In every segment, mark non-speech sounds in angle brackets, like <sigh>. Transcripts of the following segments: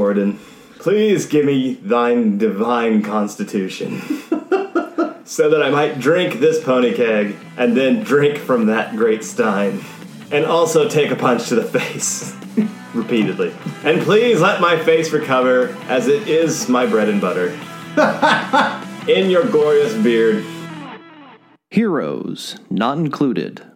great please give me thine divine constitution. <laughs> so that I might drink this pony keg and then drink from that great stein. And also take a punch to the <laughs> face. <laughs> Repeatedly. And please let my face recover, as it is my bread and butter. In your glorious beard. Heroes not included.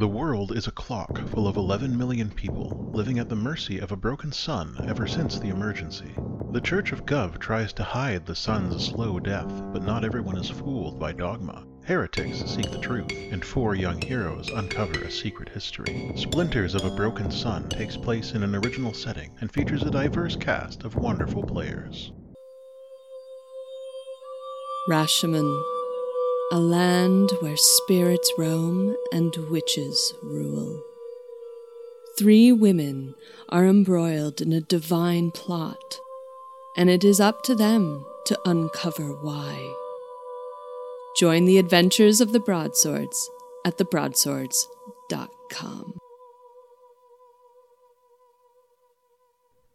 The world is a clock full of 11 million people living at the mercy of a broken sun ever since the emergency. The Church of Gov tries to hide the sun's slow death, but not everyone is fooled by dogma. Heretics seek the truth, and four young heroes uncover a secret history. Splinters of a Broken Sun takes place in an original setting and features a diverse cast of wonderful players. Rashomon, a land where spirits roam and witches rule. Three women are embroiled in a divine plot, and it is up to them to uncover why. Join the adventures of the Broadswords at thebroadswords.com.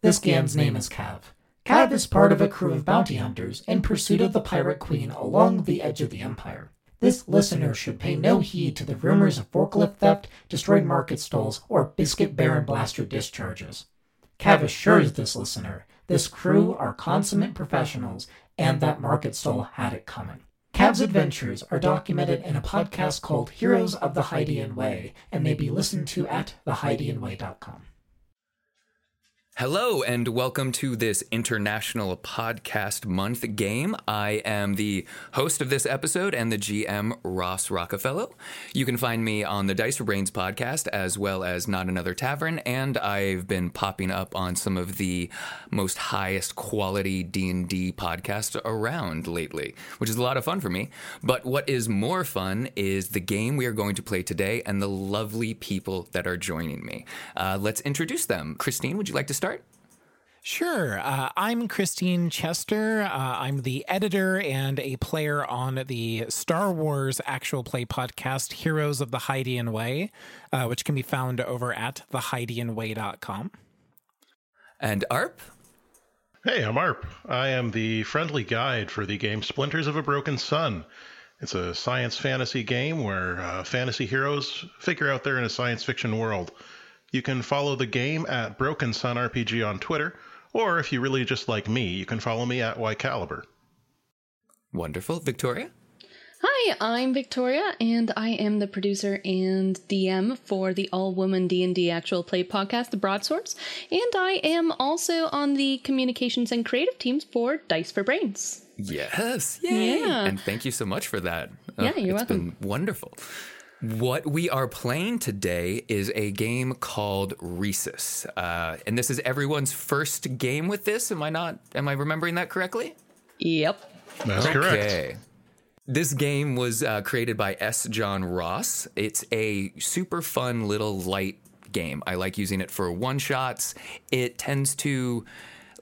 This game's name is Cav. Cav is part of a crew of bounty hunters in pursuit of the Pirate Queen along the edge of the Empire. This listener should pay no heed to the rumors of forklift theft, destroyed market stalls, or Biscuit Baron blaster discharges. Cav assures this listener this crew are consummate professionals and that market stall had it coming. Cav's adventures are documented in a podcast called Heroes of the Hydian Way and may be listened to at thehydianway.com. Hello, and welcome to this International Podcast Month game. I am the host of this episode and the GM, Ross Rockefeller. You can find me on the Dice for Brains podcast as well as Not Another Tavern, and I've been popping up on some of the most highest quality D&D podcasts around lately, which is a lot of fun for me. But what is more fun is the game we are going to play today and the lovely people that are joining me. Uh, let's introduce them. Christine, would you like to start? Sure. Uh, I'm Christine Chester. Uh, I'm the editor and a player on the Star Wars actual play podcast, Heroes of the Hydian Way, uh, which can be found over at thehydianway.com. And Arp? Hey, I'm Arp. I am the friendly guide for the game Splinters of a Broken Sun. It's a science fantasy game where uh, fantasy heroes figure out they're in a science fiction world. You can follow the game at Broken Sun RPG on Twitter, or if you really just like me, you can follow me at Ycaliber. Wonderful. Victoria? Hi, I'm Victoria, and I am the producer and DM for the all-woman D&D actual play podcast, The Broadswords, and I am also on the communications and creative teams for Dice for Brains. Yes. Yay. Yeah. And thank you so much for that. Yeah, Oh, you're it's welcome. been wonderful. What we are playing today is a game called Risus. Uh, and this is everyone's first game with this. Am I not? Am I remembering that correctly? Yep. That's correct. Okay. This game was uh, created by S. John Ross. It's a super fun little light game. I like using it for one shots. It tends to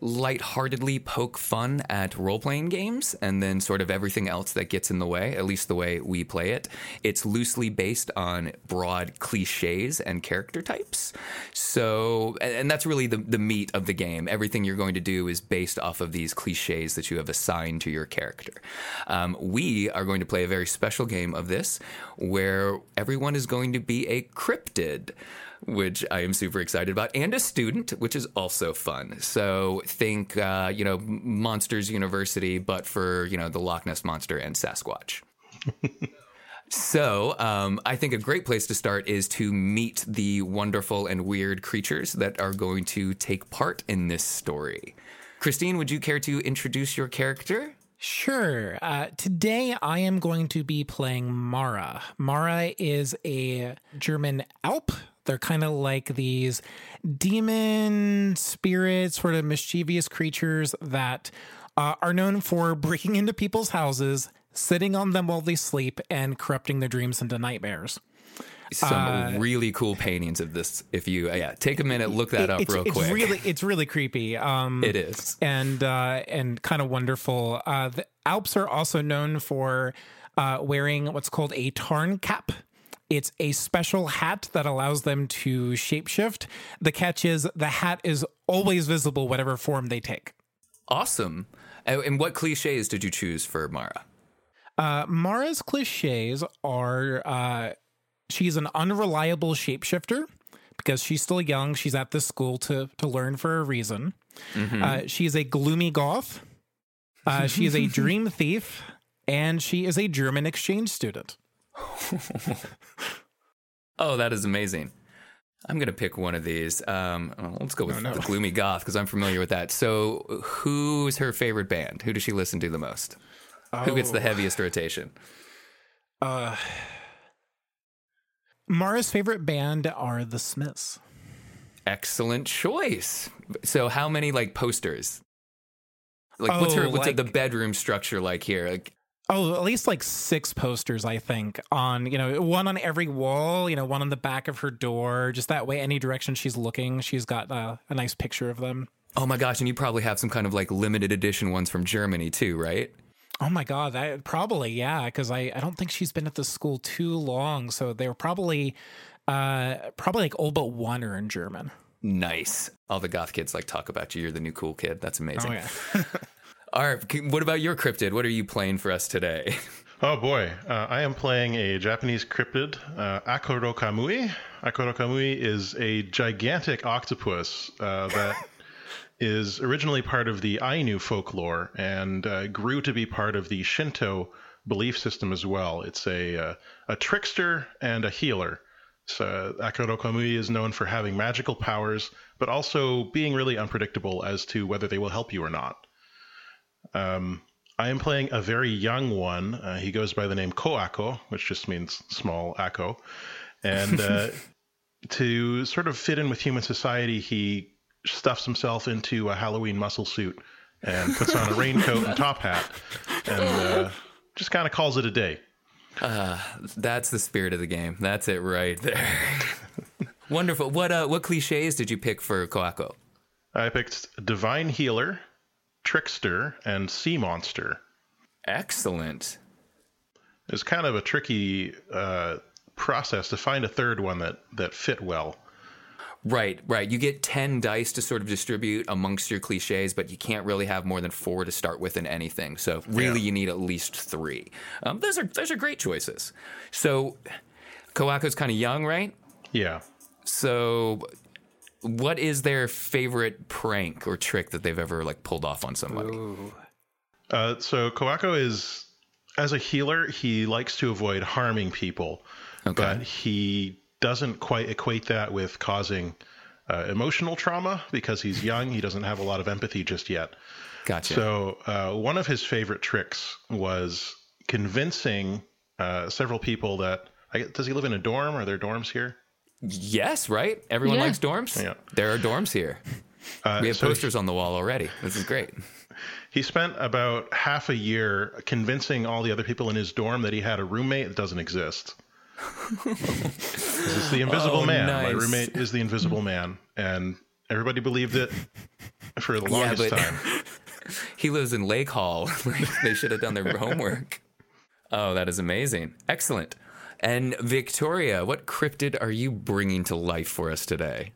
lightheartedly poke fun at role playing games and then sort of everything else that gets in the way, at least the way we play it. It's loosely based on broad cliches and character types. So, and that's really the, the meat of the game. Everything you're going to do is based off of these cliches that you have assigned to your character. Um, we are going to play a very special game of this where everyone is going to be a cryptid which I am super excited about, and a student, which is also fun. So think, uh, you know, Monsters University, but for you know the Loch Ness monster and Sasquatch. <laughs> So, um, I think a great place to start is to meet the wonderful and weird creatures that are going to take part in this story. Christine, would you care to introduce your character? Sure. Uh, today I am going to be playing Mara. Mara is a German Alp. They're kind of like these demon spirits, sort of mischievous creatures that uh, are known for <laughs> breaking into people's houses, sitting on them while they sleep, and corrupting their dreams into nightmares. Some really cool paintings of this. If you, uh, yeah, take a minute, look that up it's, real it's quick. really, it's really creepy. Um, it is. and uh, and kind of wonderful. Uh, the Alps are also known for uh, wearing what's called a tarn cap. It's a special hat that allows them to shapeshift. The catch is the hat is always visible, whatever form they take. Awesome. And and what cliches did you choose for Mara? Uh, Mara's cliches are uh, she's an unreliable shapeshifter because she's still young. She's at this school to to learn for a reason. Uh, she's a gloomy goth. Uh, she is a <laughs> dream thief, and she is a German exchange student. <laughs> Oh, that is amazing. I'm gonna pick one of these. Um, let's go with the gloomy goth because I'm familiar with that. So, who's her favorite band? Who does she listen to the most? Who gets the heaviest rotation? Uh, Mara's favorite band are the Smiths. Excellent choice. So, how many like posters? Like, what's her Oh, what's like- the bedroom structure like here? Like, Oh, at least like six posters, I think, on, you know, one on every wall, you know, one on the back of her door. Just that way, any direction she's looking, she's got uh, a nice picture of them. oh my gosh! And you probably have some kind of like limited edition ones from Germany too, right? Oh my God, that probably, yeah, because I, I don't think she's been at the school too long. So they're probably, uh, probably like all but one are in German. Nice. All the goth kids like talk about you. You're the new cool kid. That's amazing. Oh, yeah. <laughs> Right. What about your cryptid? What are you playing for us today? <laughs> Oh boy, uh, I am playing a Japanese cryptid, uh, Akoro Kamui. Akoro Kamui is a gigantic octopus uh, that <laughs> is originally part of the Ainu folklore and uh, grew to be part of the Shinto belief system as well. It's a uh, a trickster and a healer. So Akoro Kamui is known for having magical powers, but also being really unpredictable as to whether they will help you or not. Um, I am playing a very young one. Uh, he goes by the name Koako, which just means small Ako. And uh, <laughs> to sort of fit in with human society, he stuffs himself into a Halloween muscle suit and puts on a raincoat and top hat and uh, just kind of calls it a day. That's the spirit of the game. That's it right there. <laughs> Wonderful. What uh, what cliches did you pick for Koako? I picked Divine Healer, Trickster, and Sea Monster. Excellent. It's kind of a tricky uh, process to find a third one that, that fit well. Right, right. You get 10 dice to sort of distribute amongst your cliches, but you can't really have more than four to start with in anything. So really you need at least three. Um, those are those are great choices. So Koako's kind of young, right? Yeah. So what is their favorite prank or trick that they've ever like pulled off on somebody? Uh, so Koako is, as a healer, he likes to avoid harming people, Okay. but he doesn't quite equate that with causing uh, emotional trauma because he's <laughs> young. He doesn't have a lot of empathy just yet. Gotcha. So uh, one of his favorite tricks was convincing uh, several people that. I, does he live in a dorm? Are there dorms here? Yes, right? Everyone Yeah. likes dorms? Yeah. There are dorms here. Uh, We have so posters on the wall already. This is great. He spent about half a year convincing all the other people in his dorm that he had a roommate that doesn't exist. this is the invisible Oh, man. My roommate is the invisible man, and everybody believed it for the <laughs> Yeah, longest but- time. <laughs> He lives in Lake Hall. <laughs> They should have done their homework. Oh, that is amazing. Excellent. And Victoria, what cryptid are you bringing to life for us today?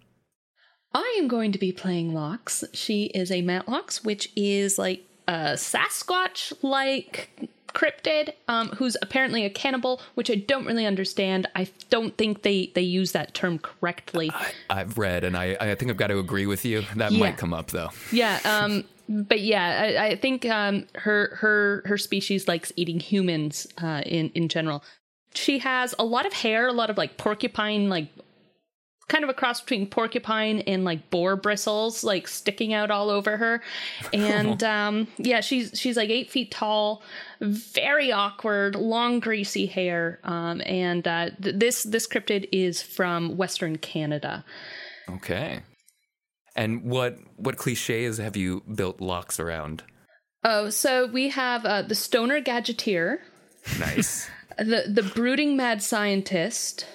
I am going to be playing Lox. She is a Matlox, which is like a Sasquatch like cryptid, um, who's apparently a cannibal, which I don't really understand. I don't think they, they use that term correctly. I've read, and I, I think I've got to agree with you. That Yeah. might come up, though. Yeah, um, but yeah, I, I think um, her her her species likes eating humans uh, in in general. She has a lot of hair, a lot of like porcupine, like kind of a cross between porcupine and like boar bristles, like sticking out all over her. And <laughs> um, yeah, she's she's like eight feet tall, very awkward, long greasy hair. Um, and uh, th- this this cryptid is from Western Canada. Okay. And what what cliches have you built Lox around? Oh, so we have uh, the stoner gadgeteer. Nice. <laughs> the the brooding mad scientist,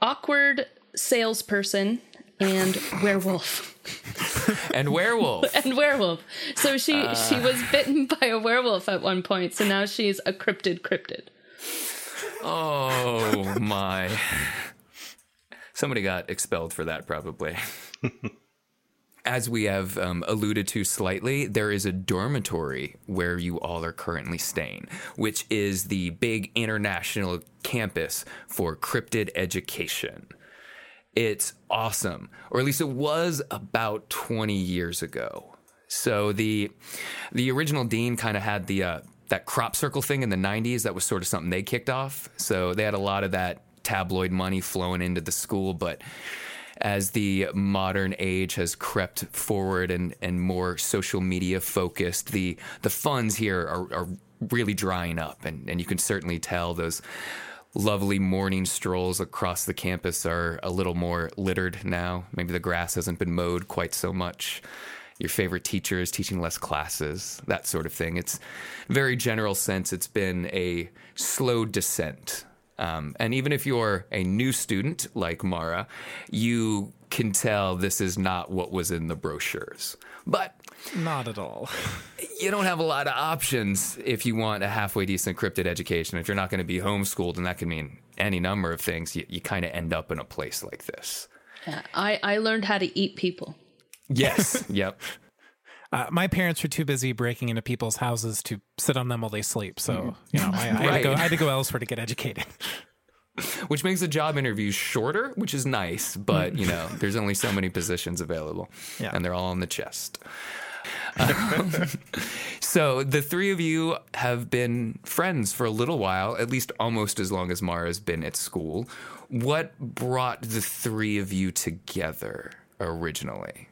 awkward salesperson, and werewolf. and werewolf. <laughs> And werewolf. So she she uh. was bitten by a werewolf at one point. So now she's a cryptid cryptid. Oh my. Somebody got expelled for that, probably. <laughs> As we have um, alluded to slightly, there is a dormitory where you all are currently staying, which is the big international campus for cryptid education. It's awesome, or at least it was about 20 years ago. So the the original dean kind of had the uh, that crop circle thing in the 90s. That was sort of something they kicked off. So they had a lot of that tabloid money flowing into the school, but as the modern age has crept forward and, and more social media focused, the the funds here are, are really drying up, and, and you can certainly tell those lovely morning strolls across the campus are a little more littered now. Maybe the grass hasn't been mowed quite so much. Your favorite teacher is teaching less classes, that sort of thing. It's very general sense. It's been a slow descent um, and even if you're a new student like Mara, you can tell this is not what was in the brochures. But Not at all. <laughs> you don't have a lot of options if you want a halfway decent cryptid education. If you're not going to be homeschooled, and that can mean any number of things, you, you kind of end up in a place like this. Yeah, I, I learned how to eat people. Yes. <laughs> yep. Uh, my parents were too busy breaking into people's houses to sit on them while they sleep. So, you know, I, I, had, to go, I had to go elsewhere to get educated. <laughs> Which makes the job interviews shorter, which is nice, but you know, there's only so many positions available, Yeah. and they're all on the chest. Um, <laughs> so the three of you have been friends for a little while, at least almost as long as Mara's been at school. What brought the three of you together originally?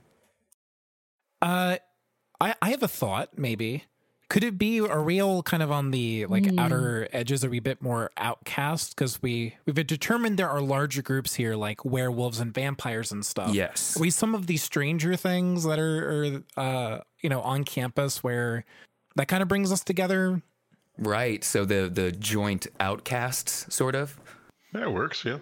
Uh, I, I have a thought, maybe. Could it be, a real kind of on the like outer edges? Are we a bit more outcast? Because we, we've determined there are larger groups here, like werewolves and vampires and stuff. Yes. Are we some of these stranger things that are, are uh, you know, on campus where that kind of brings us together? Right. So the the joint outcasts, sort of. That works, yeah.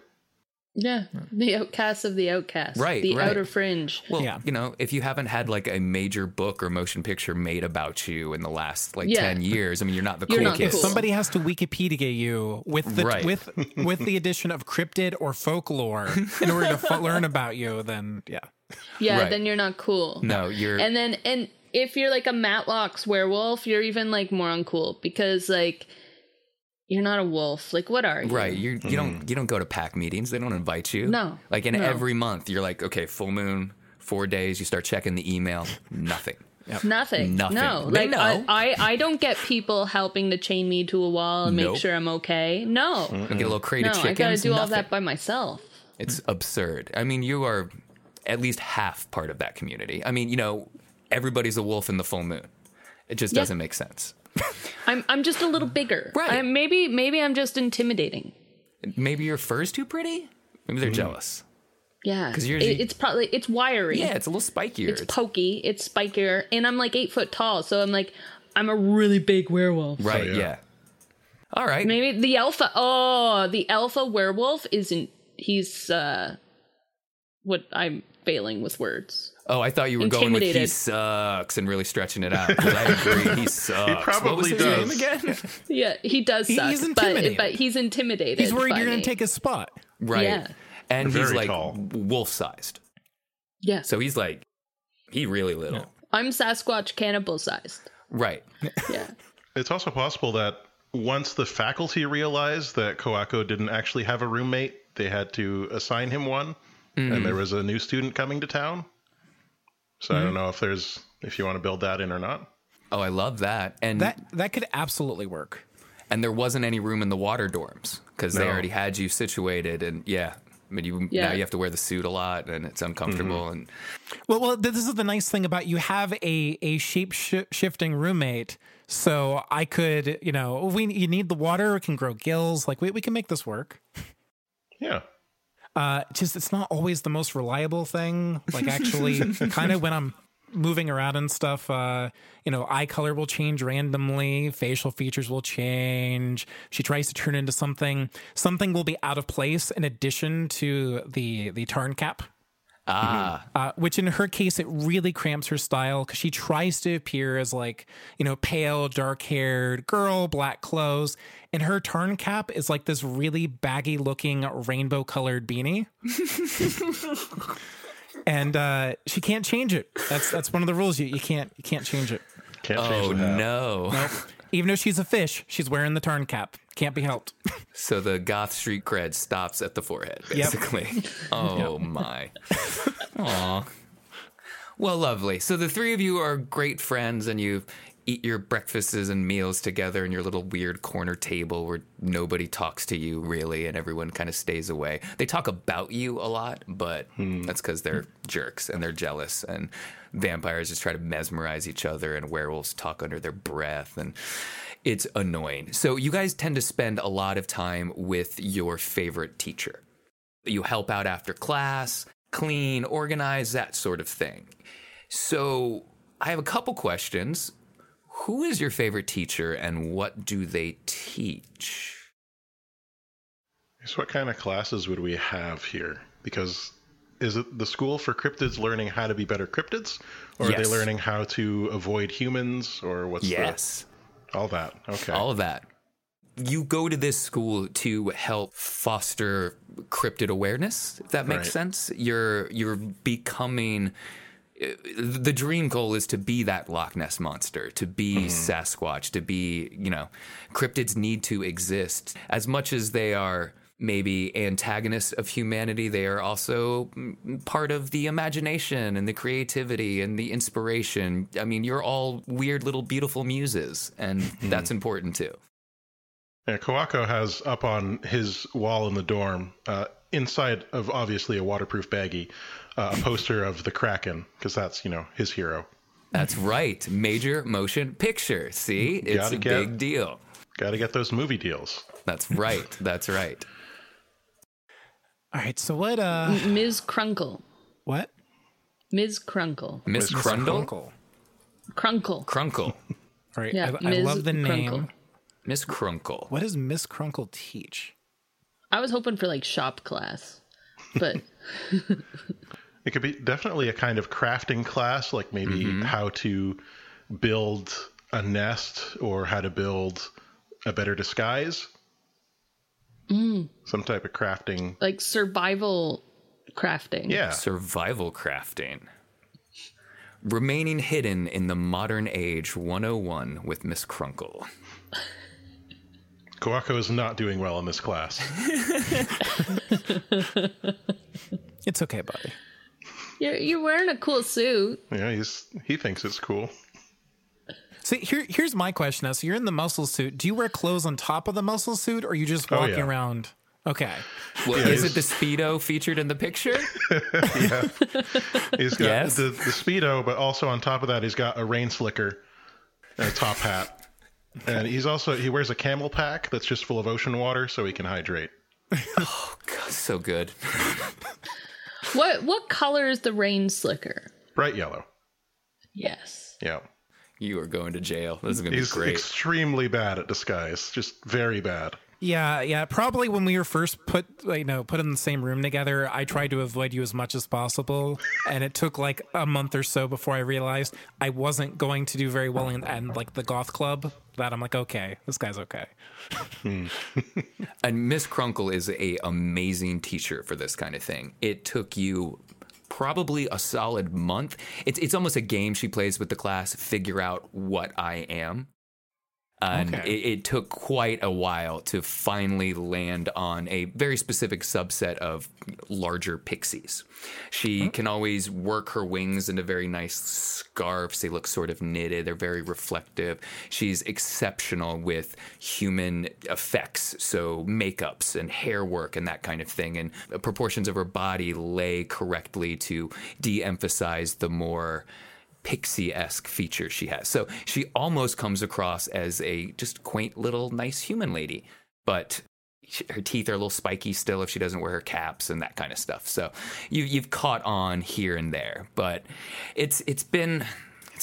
Yeah, the outcasts of the outcasts. Right, The right. outer fringe. Well, Yeah. you know, if you haven't had like a major book or motion picture made about you in the last like Yeah. 10 years, I mean, you're not the You're cool not kid. cool. Somebody has to Wikipedia you with the Right. with with the addition of cryptid or folklore in order to fo- learn about you. Then yeah, Yeah, Right. then you're not cool. No, you're And then and if you're like a Matlox werewolf, you're even like more uncool because like you're not a wolf. Like what are you? right. You you don't hmm. you don't go to pack meetings. They don't invite you. No, Like in no. every month, you're like, okay, full moon, four days. You start checking the email. <laughs> Nothing. Nothing. Nothing. No. They Like know. I, I I don't get people helping to chain me to a wall and Nope. make sure I'm okay. No. You get a little crate No, of I gotta do all nothing. that by myself. It's absurd. I mean, you are at least half part of that community. I mean, you know, everybody's a wolf in the full moon. It just Yeah. doesn't make sense. <laughs> I'm I'm just a little bigger. Right. I'm, maybe maybe I'm just intimidating. Maybe your fur's too pretty. Maybe they're jealous. Yeah. 'Cause yours- It- it's probably it's wiry. Yeah, it's a little spikier. It's pokey. It's spikier, and I'm like eight foot tall, so I'm like I'm a really big werewolf. right. yeah. yeah. All right. Maybe the alpha. Oh, the alpha werewolf isn't. He's uh, what I'm failing with words. Oh, I thought you were going with he sucks and really stretching it out. I agree, he <laughs> sucks. what was probably his does. name again? <laughs> Yeah, he does He- suck, he's but intimidated. but he's intimidated. he's worried by you're going to take his spot. right. Yeah. And he's like tall. wolf sized. Yeah, So he's like, he really little. I'm Sasquatch cannibal sized. Right. <laughs> Yeah, It's also possible that once the faculty realized that Koako didn't actually have a roommate, they had to assign him one, and hmm. there was a new student coming to town. So I don't mm-hmm. know if there's if you want to build that in or not. Oh, I love that. And That that could absolutely work. and there wasn't any room in the water dorms because they already had you situated. And yeah, I mean, you Yeah. now you have to wear the suit a lot, and it's uncomfortable. Mm-hmm. And Well, well, this is the nice thing about you have a a shape shifting roommate. So I could, you know, we you need the water, it can grow gills. Like we we can make this work. Yeah. Uh, just it's not always the most reliable thing. Like actually, <laughs> kind of when I'm moving around and stuff, uh, you know, eye color will change randomly, facial features will change. She tries to turn into something. Something will be out of place in addition to the the tarn cap. Ah, uh, which in her case it really cramps her style because she tries to appear as like you know pale dark haired girl black clothes and her tarn cap is like this really baggy looking rainbow colored beanie. <laughs> And uh, she can't change it. That's that's one of the rules. You, you can't you can't change it. Can't change oh the no. nope even though she's a fish she's wearing the tarn cap can't be helped So the goth street cred stops at the forehead, Yep. basically. <laughs> Oh my. Aw. Well, lovely. So the three of you are great friends and you eat your breakfasts and meals together in your little weird corner table where nobody talks to you really and everyone kind of stays away. They talk about you a lot, but hmm. that's because they're jerks and they're jealous and vampires just try to mesmerize each other and werewolves talk under their breath and it's annoying. So you guys tend to spend a lot of time with your favorite teacher. You help out after class, clean, organize, that sort of thing. So I have a couple questions. Who is your favorite teacher and what do they teach? So what kind of classes would we have here? Because is it the school for cryptids learning how to be better cryptids, or are they learning how to avoid humans, or what's Yes. the, all that? Okay, All of that. You go to this school to help foster cryptid awareness, if that makes Right. sense. You're you're becoming the dream goal is to be that Loch Ness monster, to be Sasquatch, to be, you know, cryptids need to exist. As much as they are maybe antagonists of humanity they are also part of the imagination and the creativity and the inspiration. I mean you're all weird little beautiful muses and that's important too. Yeah, Koako has up on his wall in the dorm, uh, inside of obviously a waterproof baggie, uh, a poster of the Kraken, because that's you know his hero. That's right. Major motion picture. See? It's Gotta a get- big deal. Got to get those movie deals. That's right. <laughs> That's right. all right so what uh Ms. Crunkle. what Ms. Crunkle. Miss Miss Crundle? Crunkle. Crunkle. Crunkle. <laughs> all right Yeah, I, I Ms. love the name Crunkle. Miss Crunkle. what does miss crunkle teach I was hoping for like shop class, but <laughs> It could be definitely a kind of crafting class, like maybe mm-hmm. how to build a nest or how to build a better disguise. Mm. Some type of crafting. like survival crafting. Yeah. Survival crafting. Remaining hidden in the modern age 101 with Miss Crunkle. Koako is not doing well in this class. <laughs> it's okay buddy You're, you're wearing a cool suit. yeah, he's he thinks it's cool. See, here, here's my question. Now, so you're in the muscle suit. Do you wear clothes on top of the muscle suit, or are you just Oh, walking yeah. around? Okay. Well, Yeah, is it the Speedo featured in the picture? <laughs> Yeah, he's got Yes. the, the speedo, but also on top of that, he's got a rain slicker and a top hat. And he's also he wears a CamelBak that's just full of ocean water so he can hydrate. <laughs> Oh, God, so good. <laughs> What what color is the rain slicker? Bright yellow. Yes. Yeah. You are going to jail. This is going to be He's great. extremely bad at disguise. Just very bad. Yeah, yeah. Probably when we were first put, you know, put in the same room together, I tried to avoid you as much as possible, and it took like a month or so before I realized I wasn't going to do very well in and like the goth club. That I'm like, okay, this guy's okay. Hmm. <laughs> And Miss Crunkle is a amazing teacher for this kind of thing. It took you probably a solid month. It's it's almost a game she plays with the class. Figure out what I am. And Okay. it, it took quite a while to finally land on a very specific subset of larger pixies. She hmm. can always work her wings into very nice scarves. They look sort of knitted, they're very reflective. She's exceptional with human effects, so makeups and hair work and that kind of thing. And proportions of her body lay correctly to de emphasize the more pixie esque features she has. So she almost comes across as a just quaint little nice human lady, but her teeth are a little spiky still if she doesn't wear her caps and that kind of stuff. So you you've caught on here and there, but it's it's been.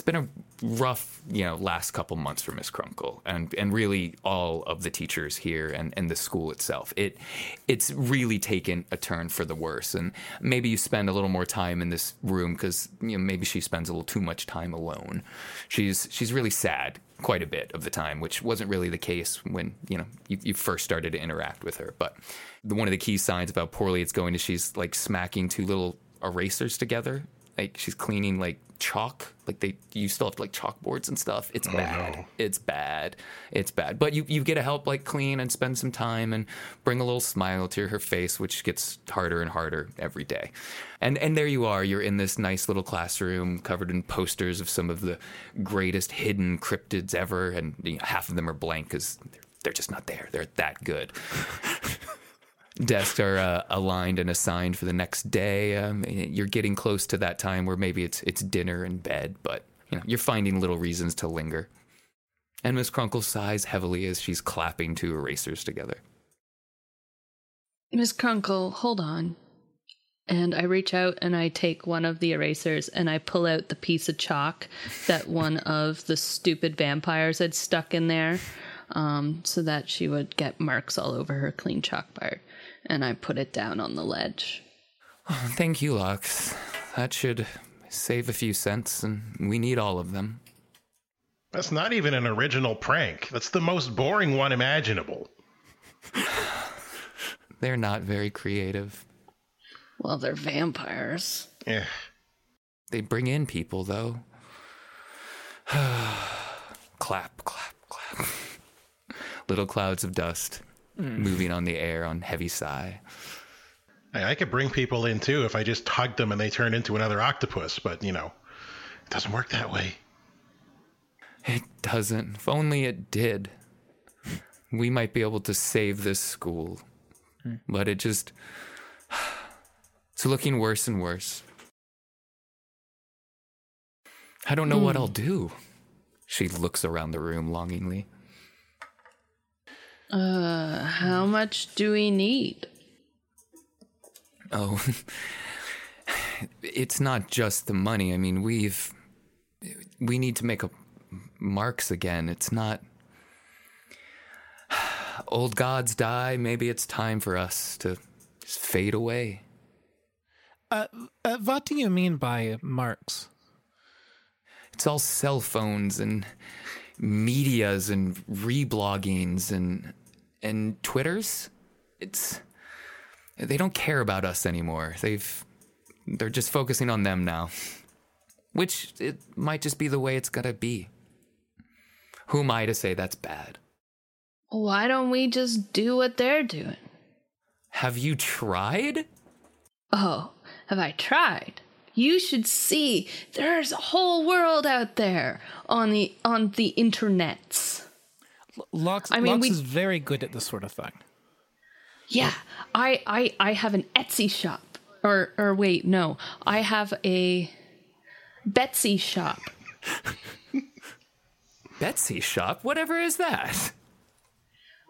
It's been a rough, you know, last couple months for Miss Crunkle and and really all of the teachers here and, and the school itself. It it's really taken a turn for the worse. And maybe you spend a little more time in this room because you know maybe she spends a little too much time alone. She's she's really sad quite a bit of the time, which wasn't really the case when you know you, you first started to interact with her. But one of the key signs about poorly it's going is she's like smacking two little erasers together. Like she's cleaning like chalk. Like they, you still have like chalkboards and stuff. It's oh, bad. no. It's bad. It's bad. But you you get to help like clean and spend some time and bring a little smile to her face, which gets harder and harder every day. And and there you are. You're in this nice little classroom covered in posters of some of the greatest hidden cryptids ever, and you know, half of them are blank because they're, they're just not there. They're that good <laughs> desks are uh, aligned and assigned for the next day. Um, you're getting close to that time where maybe it's it's dinner and bed, but you know you're finding little reasons to linger. And Miss Crunkle sighs heavily as she's clapping two erasers together. Miss Crunkle, hold on. And I reach out and I take one of the erasers and I pull out the piece of chalk that one <laughs> of the stupid vampires had stuck in there um, so that she would get marks all over her clean chalkboard. And I put it down on the ledge. Thank you, Lux. That should save a few cents, and we need all of them. That's not even an original prank. That's the most boring one imaginable. <sighs> They're not very creative. Well, they're vampires. Eh. They bring in people, though. <sighs> clap, clap, clap. <laughs> Little clouds of dust Mm. moving on the air on heavy sigh. I, I could bring people in too if I just hugged them and they turned into another octopus, but you know, it doesn't work that way. It doesn't. If only it did. We might be able to save this school. Hmm. But it just. It's looking worse and worse. I don't know what hmm. I'll do. She looks around the room longingly. Uh, how much do we need? Oh, <laughs> it's not just the money. I mean, we've. We need to make a marks again. It's not. <sighs> Old gods die. Maybe it's time for us to just fade away. Uh, uh, what do you mean by marks? It's all cell phones and medias and rebloggings and and Twitters. It's they don't care about us anymore. They've they're just focusing on them now. Which it might just be the way it's gonna be. Who am I to say that's bad? Why don't we just do what they're doing? Have you tried? Oh, have I tried? You should see there's a whole world out there on the on the internets. Lux, I mean, Lux we- is very good at this sort of thing. Yeah, I I I have an Etsy shop. Or or wait, no. I have a Betsy shop. <laughs> Betsy shop? Whatever is that?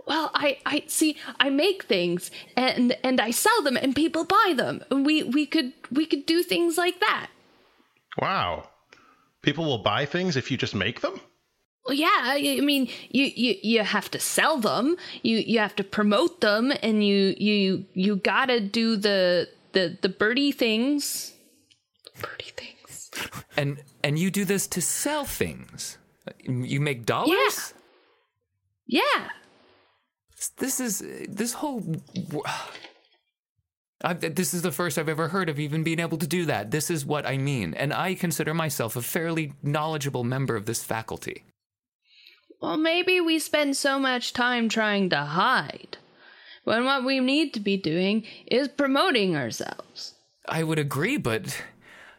Well, I, I see. I make things and and I sell them, and people buy them. And we we could we could do things like that. Wow. People will buy things if you just make them? Well, yeah. I I mean, you you you have to sell them. You you have to promote them, and you you you gotta do the the the birdie things. Birdie things. And and you do this to sell things. You make dollars? Yeah. This is this whole. <sighs> I, this is the first I've ever heard of even being able to do that. This is what I mean, and I consider myself a fairly knowledgeable member of this faculty. Well, maybe we spend so much time trying to hide when what we need to be doing is promoting ourselves. I would agree, but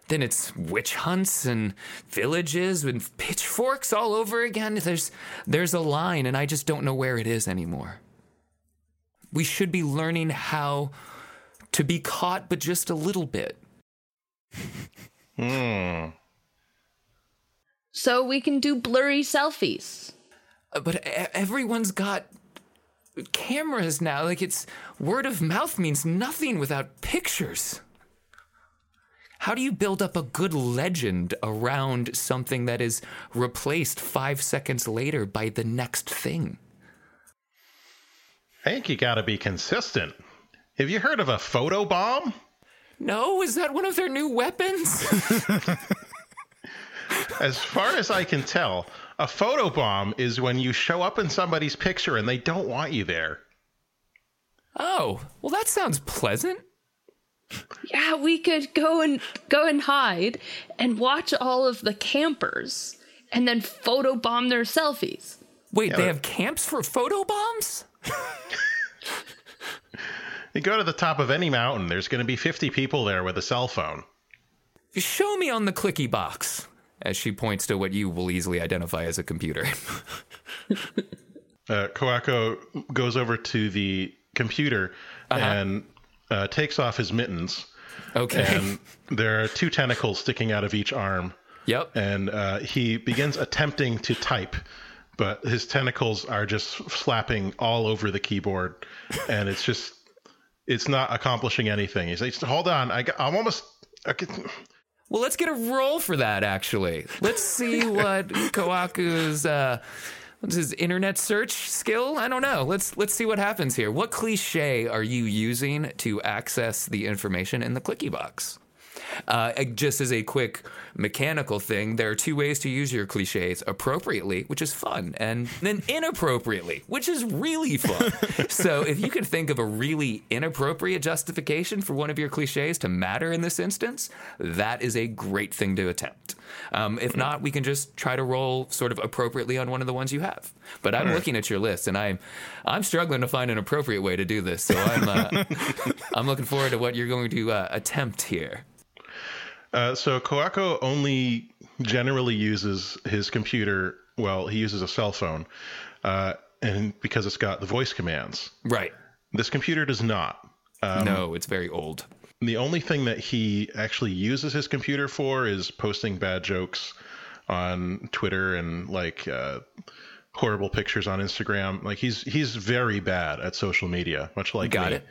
then it's witch hunts and villages and pitchforks all over again. There's there's a line, and I just don't know where it is anymore. We should be learning how to be caught, but just a little bit. Hmm. So we can do blurry selfies. Uh, But everyone's got cameras now. Like it's word of mouth means nothing without pictures. How do you build up a good legend around something that is replaced five seconds later by the next thing? I think you gotta be consistent. Have you heard of a photo bomb? No, is that one of their new weapons? <laughs> As far as I can tell, a photo bomb is when you show up in somebody's picture and they don't want you there. oh, well, that sounds pleasant. Yeah, we could go and go and hide and watch all of the campers and then photobomb their selfies. Wait, Yeah, they have camps for photo bombs? <laughs> You go to the top of any mountain, there's going to be 50 people there with a cell phone. Show me on the clicky box. As she points to what you will easily identify as a computer. <laughs> Uh, Koako goes over to the computer and uh, takes off his mittens. okay. And there are two tentacles sticking out of each arm. yep. And uh, he begins attempting to type, but his tentacles are just flapping all over the keyboard. And it's just, it's not accomplishing anything. He's like, hold on, I got, I'm almost. I can, Well, let's get a roll for that, actually. Let's see <laughs> what Koako's uh, what's his internet search skill. I don't know. Let's let's see what happens here. What cliche are you using to access the information in the clicky box? Uh, just as a quick mechanical thing, there are two ways to use your cliches appropriately, which is fun, and then inappropriately, which is really fun. <laughs> so, if you can think of a really inappropriate justification for one of your cliches to matter in this instance, that is a great thing to attempt. Um, if not, we can just try to roll sort of appropriately on one of the ones you have. But I'm looking at your list, and I'm I'm struggling to find an appropriate way to do this. So I'm uh, <laughs> I'm looking forward to what you're going to uh, attempt here. Uh, so Koako only generally uses his computer. Well, he uses a cell phone, uh, and because it's got the voice commands. Right. This computer does not. Um, no, it's very old. The only thing that he actually uses his computer for is posting bad jokes on Twitter and like uh, horrible pictures on Instagram. Like he's he's very bad at social media, much like Got me. it.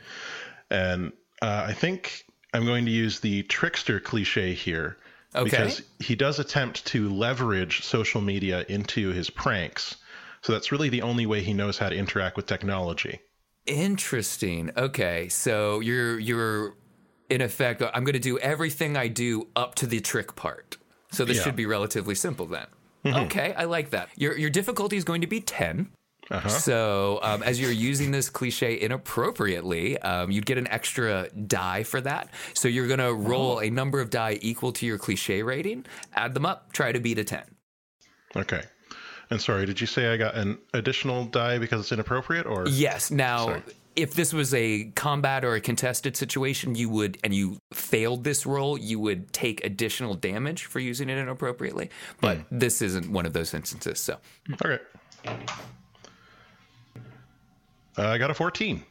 And uh, I think I'm going to use the trickster cliche here Okay. because he does attempt to leverage social media into his pranks. So that's really the only way he knows how to interact with technology. Interesting. Okay, so you're you're in effect. I'm going to do everything I do up to the trick part. So this Yeah. should be relatively simple then. Mm-hmm. Okay, I like that. Your your difficulty is going to be ten. So, um, as you're using this cliche inappropriately, um, you'd get an extra die for that. So, you're going to roll a number of die equal to your cliche rating, add them up, try to beat a 10. Okay. And sorry, did you say I got an additional die because it's inappropriate or Yes. Now, Sorry. if this was a combat or a contested situation, you would, and you failed this roll, you would take additional damage for using it inappropriately. But this isn't one of those instances. So, Okay. Uh, I got a 14.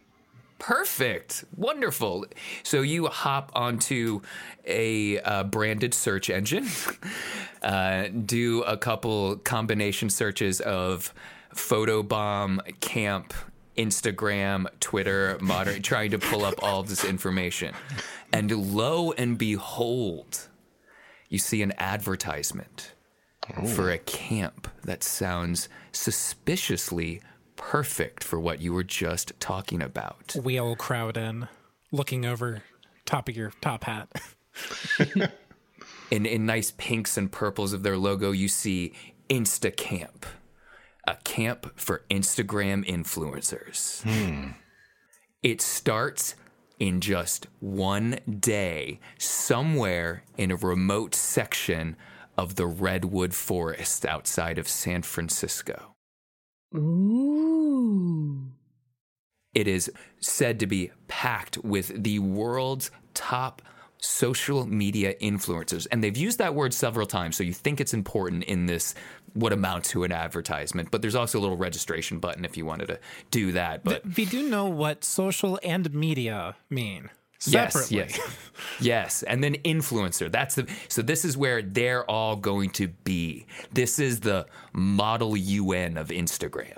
Perfect. Wonderful. So you hop onto a uh, branded search engine, <laughs> uh, do a couple combination searches of photobomb, camp, Instagram, Twitter, modern, <laughs> trying to pull up all this information. And lo and behold, you see an advertisement for a camp that sounds suspiciously perfect for what you were just talking about. We all crowd in, looking over top of your top hat. In, in nice pinks and purples of their logo, you see Instacamp, a camp for Instagram influencers. Hmm. It starts in just one day, somewhere in a remote section of the Redwood Forest outside of San Francisco. Ooh. It is said to be packed with the world's top social media influencers. And they've used that word several times, so you think it's important in this what amounts to an advertisement. But there's also a little registration button if you wanted to do that. But we do know what social and media mean separately. yes, yes, and then influencer. That's the so. This is where they're all going to be. This is the model UN of Instagram.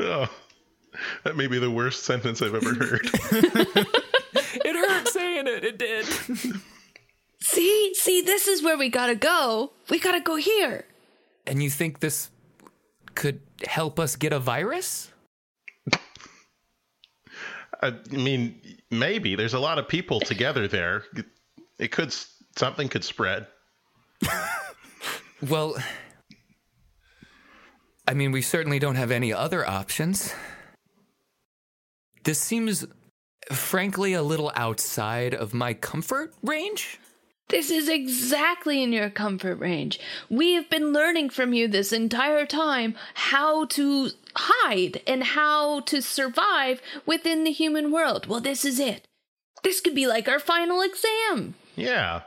Oh, that may be the worst sentence I've ever heard. <laughs> <laughs> It hurt saying it. It did. See, see, this is where we gotta go. We gotta go here. and you think this could help us get a virus? I mean, maybe there's a lot of people together there. It could something could spread. <laughs> Well, I mean, we certainly don't have any other options. This seems, frankly, a little outside of my comfort range. This is exactly in your comfort range. We have been learning from you this entire time how to hide and how to survive within the human world. Well, this is it. This could be like our final exam. Yeah.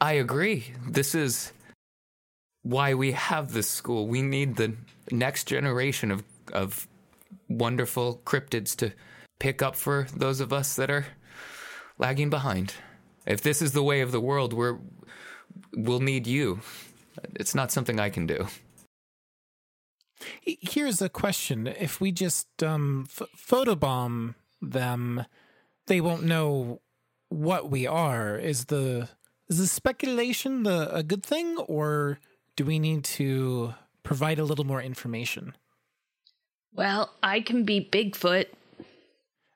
I agree. This is why we have this school. We need the next generation of of wonderful cryptids to pick up for those of us that are lagging behind. If this is the way of the world, we're we'll need you. It's not something I can do. Here's a question: If we just um, f- photobomb them, they won't know what we are. Is the is the speculation the a good thing, or do we need to provide a little more information? Well, I can be Bigfoot.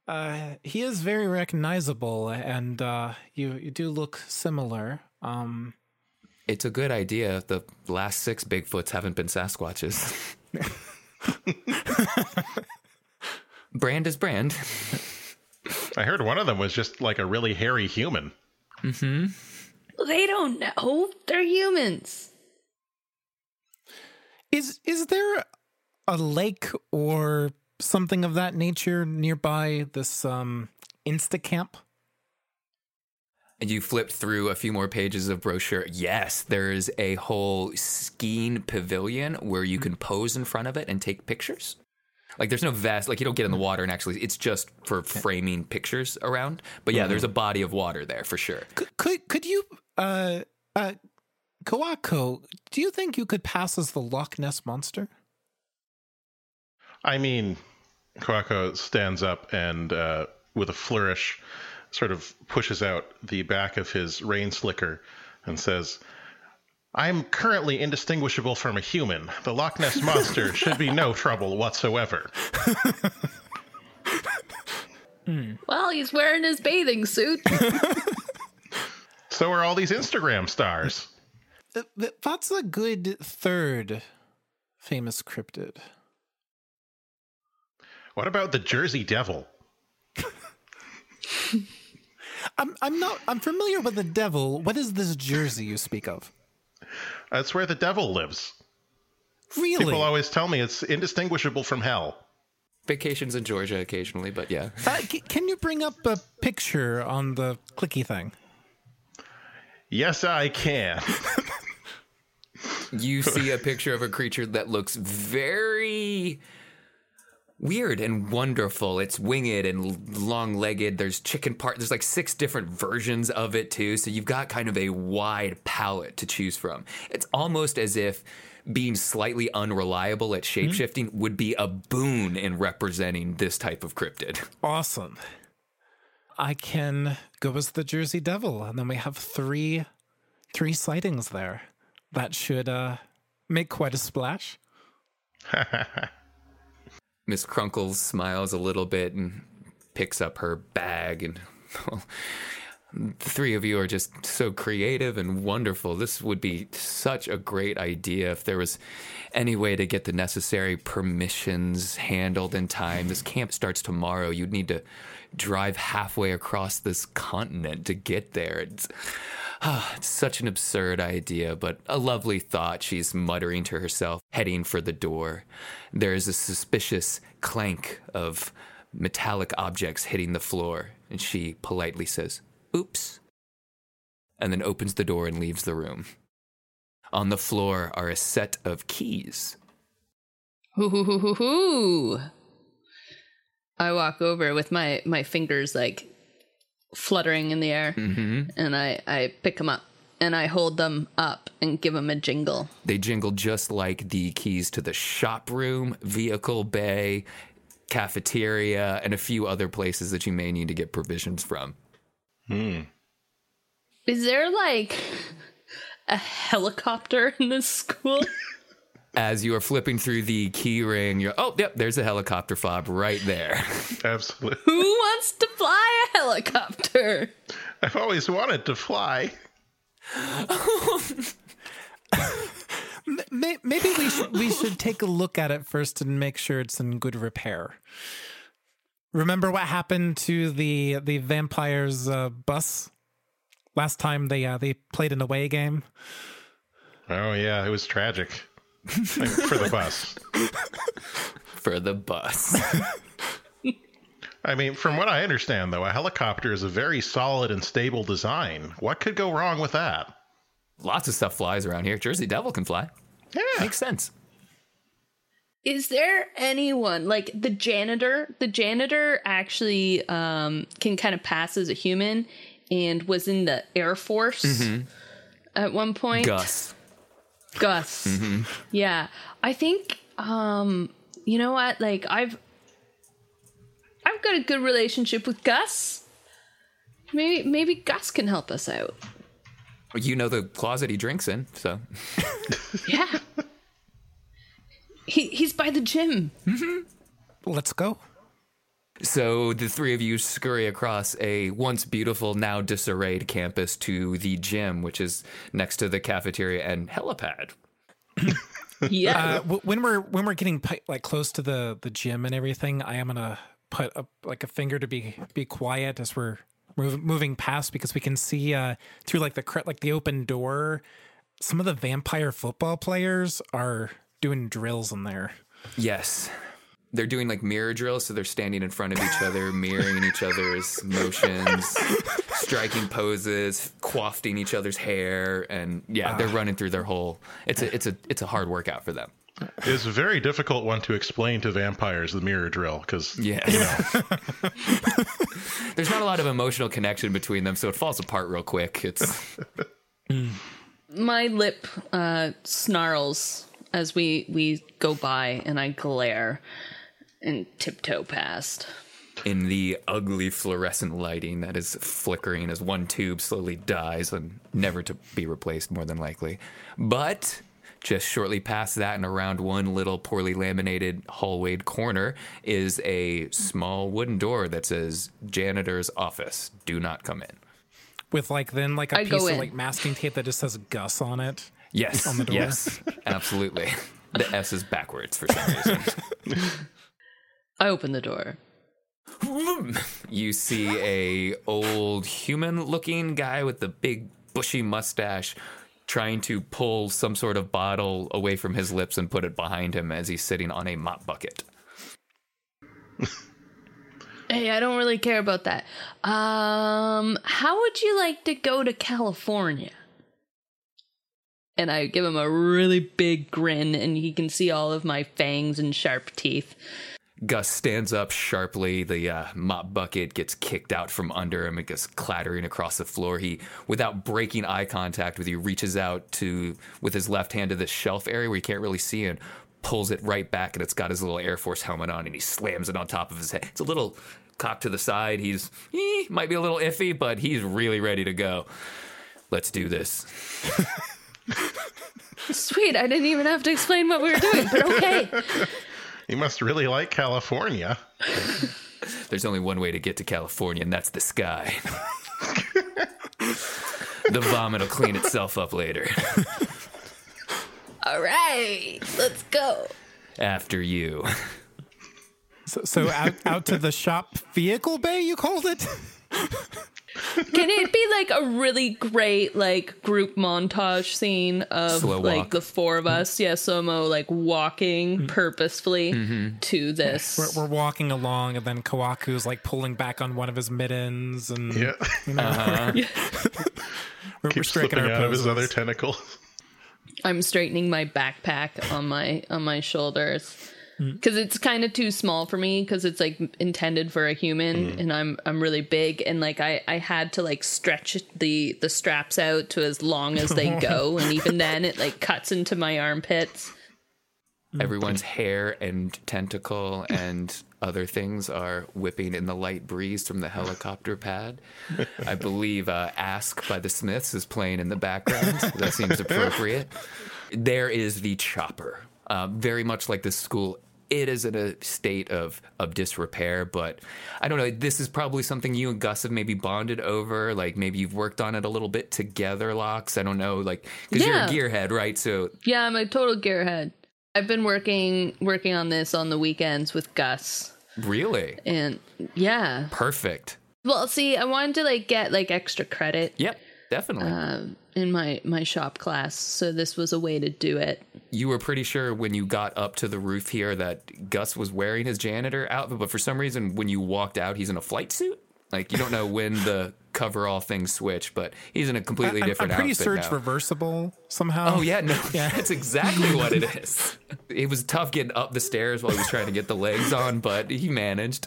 Uh, he is very recognizable, and uh, you you do look similar. Um, It's a good idea. The last six Bigfoots haven't been Sasquatches. <laughs> <laughs> brand is brand. I heard one of them was just like a really hairy human. Mm-hmm. They don't know. They're humans. is is there a lake or something of that nature nearby this um Instacamp? And you flipped through a few more pages of brochure. Yes, there is a whole skiing pavilion where you can pose in front of it and take pictures. Like there's no vest, like you don't get in the water and actually it's just for framing pictures around. But yeah, there's a body of water there for sure. Could could, could you uh uh Koako, do you think you could pass as the Loch Ness monster? I mean, Koako stands up and, uh, with a flourish, sort of pushes out the back of his rain slicker and says, I'm currently indistinguishable from a human. The Loch Ness <laughs> Monster should be no trouble whatsoever. Hmm. Well, he's wearing his bathing suit. <laughs> So are all these Instagram stars. Th- th- That's a good third famous cryptid. What about the Jersey Devil? <laughs> I'm I'm not I'm familiar with the devil. What is this Jersey you speak of? That's where the devil lives. Really? People always tell me it's indistinguishable from hell. Vacations in Georgia occasionally, but yeah. Uh, c- can you bring up a picture on the clicky thing? Yes, I can. <laughs> You see a picture of a creature that looks very weird and wonderful. It's winged and long legged. There's chicken part. There's like six different versions of it too. So you've got kind of a wide palette to choose from. It's almost as if being slightly unreliable at shapeshifting would be a boon in representing this type of cryptid. Awesome. I can go as the Jersey Devil, and then we have three three sightings there. That should uh make quite a splash. <laughs> Miss Crunkle smiles a little bit and picks up her bag and <laughs> the three of you are just so creative and wonderful. This would be such a great idea if there was any way to get the necessary permissions handled in time. This camp starts tomorrow. You'd need to drive halfway across this continent to get there. It's, ah, it's such an absurd idea, but a lovely thought. She's muttering to herself, heading for the door. There is a suspicious clank of metallic objects hitting the floor, and she politely says, Oops, and then opens the door and leaves the room. On the floor are a set of keys. Hoo hoo hoo hoo hoo. I walk over with my my fingers like fluttering in the air, mm-hmm. and I I pick them up and I hold them up and give them a jingle. They jingle just like the keys to the shop room, vehicle bay, cafeteria, and a few other places that you may need to get provisions from. Hmm. Is there like a helicopter in this school? <laughs> As you are flipping through the key ring, you're oh yep, there's a helicopter fob right there. <laughs> Absolutely. Who wants to fly a helicopter? I've always wanted to fly. <laughs> Maybe we should we should take a look at it first and make sure it's in good repair. Remember what happened to the the vampires uh, bus last time they uh, they played an away game? Oh yeah, it was tragic for the bus. <laughs> For the bus. I mean, from what I understand, though, a helicopter is a very solid and stable design. What could go wrong with that? Lots of stuff flies around here. Jersey Devil can fly. Yeah. Makes sense. Is there anyone like the janitor? The janitor actually um, can kind of pass as a human and was in the Air Force at one point. Gus. Gus. Yeah. I think um you know what? Like I've I've got a good relationship with Gus. Maybe maybe Gus can help us out. You know the closet he drinks in, so <laughs> Yeah. He he's by the gym. Let's go. So the three of you scurry across a once beautiful, now disarrayed campus to the gym, which is next to the cafeteria and helipad. <laughs> Yeah. Uh, w- when we're when we're getting pi- like close to the the gym and everything, I am gonna put up like a finger to be be quiet as we're move, moving past because we can see uh through like the like the open door. Some of the vampire football players are doing drills in there. Yes. They're doing like mirror drills, so they're standing in front of each other, <laughs> mirroring each other's motions, <laughs> striking poses, quafting each other's hair, and yeah, they're running through their whole. It's a it's a it's a hard workout for them. It's a very difficult one to explain to vampires, the mirror drill, because Yeah. you know. <laughs> There's not a lot of emotional connection between them, so it falls apart real quick. It's My lip uh snarls as we we go by and I glare and tiptoe past. in the ugly fluorescent lighting that is flickering as one tube slowly dies and never to be replaced, more than likely. But just shortly past that and around one little poorly laminated hallwayed corner is a small wooden door that says janitor's office. Do not come in. With like then like a I piece of like masking tape that just says Gus on it. Yes. On the door. Yes. Absolutely. <laughs> The S is backwards for some reason. <laughs> I open the door. you see a old human looking guy with the big bushy mustache trying to pull some sort of bottle away from his lips and put it behind him as he's sitting on a mop bucket. Hey, I don't really care about that. Um, how would you like to go to California? And I give him a really big grin, and he can see all of my fangs and sharp teeth. Gus stands up sharply. The uh, mop bucket gets kicked out from under him. It goes clattering across the floor. He, without breaking eye contact with you, reaches out to with his left hand to the shelf area where you can't really see and pulls it right back. And it's got his little Air Force helmet on, and he slams it on top of his head. It's a little cocked to the side. He's eh, might be a little iffy, but he's really ready to go. Let's do this. <laughs> Sweet, I didn't even have to explain what we were doing, but okay. <laughs> you must really like California. There's only one way to get to California, and that's the sky. <laughs> the vomit will clean itself up later. all right, let's go. After you. So, so out out to the shop vehicle bay, you called it. Can it be like a really great like group montage scene of like the four of us, yeah, Somo like walking mm-hmm. purposefully mm-hmm. to this? We're, we're walking along, and then Koako's like pulling back on one of his mittens, and Yeah. you know, uh-huh. <laughs> we're, we're Keeps striking slipping our out of his other tentacle. I'm straightening my backpack on my on my shoulders because it's kind of too small for me because it's like intended for a human and I'm I'm really big and like I I had to like stretch the the straps out to as long as they go <laughs> and even then it like cuts into my armpits. Everyone's hair and tentacle and other things are whipping in the light breeze from the helicopter pad. I believe uh, Ask by the Smiths is playing in the background. that seems appropriate. There is the chopper. Uh, very much like the school it is in a state of of disrepair but i don't know this is probably something you and gus have maybe bonded over like maybe you've worked on it a little bit together Lox i don't know like because Yeah. you're a gearhead right so Yeah, I'm a total gearhead. I've been working working on this on the weekends with Gus. really And yeah. perfect Well, see, I wanted to like get like extra credit yep definitely um, in my my shop class, so this was a way to do it. you were pretty sure when you got up to the roof here that gus was wearing his janitor outfit but for some reason when you walked out he's in a flight suit like you don't know when the <laughs> coverall thing switch, but he's in a completely I'm, different I'm pretty outfit sure it's now. reversible somehow. Oh yeah, no, <laughs> yeah. <laughs> that's exactly what it is. It was tough getting up the stairs while he was trying to get the legs on, but he managed.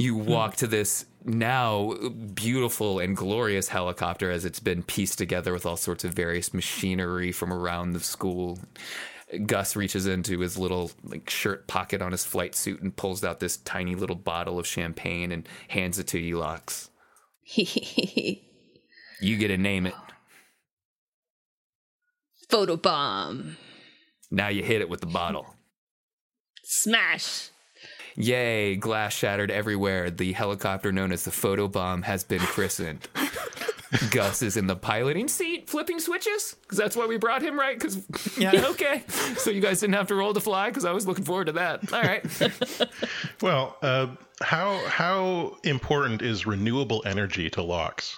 You hmm. walk to this now beautiful and glorious helicopter as it's been pieced together with all sorts of various machinery from around the school. Gus reaches into his little like shirt pocket on his flight suit and pulls out this tiny little bottle of champagne and hands it to Lox. <laughs> You get to name it. Photobomb. Now you hit it with the bottle. Smash. Yay, glass shattered everywhere. The helicopter known as the photobomb has been christened. <laughs> Gus is in the piloting seat flipping switches because that's why we brought him, right? Because Yeah. okay, so you guys didn't have to roll to fly because I was looking forward to that. All right, <laughs> Well, uh, how how important is renewable energy to Lox?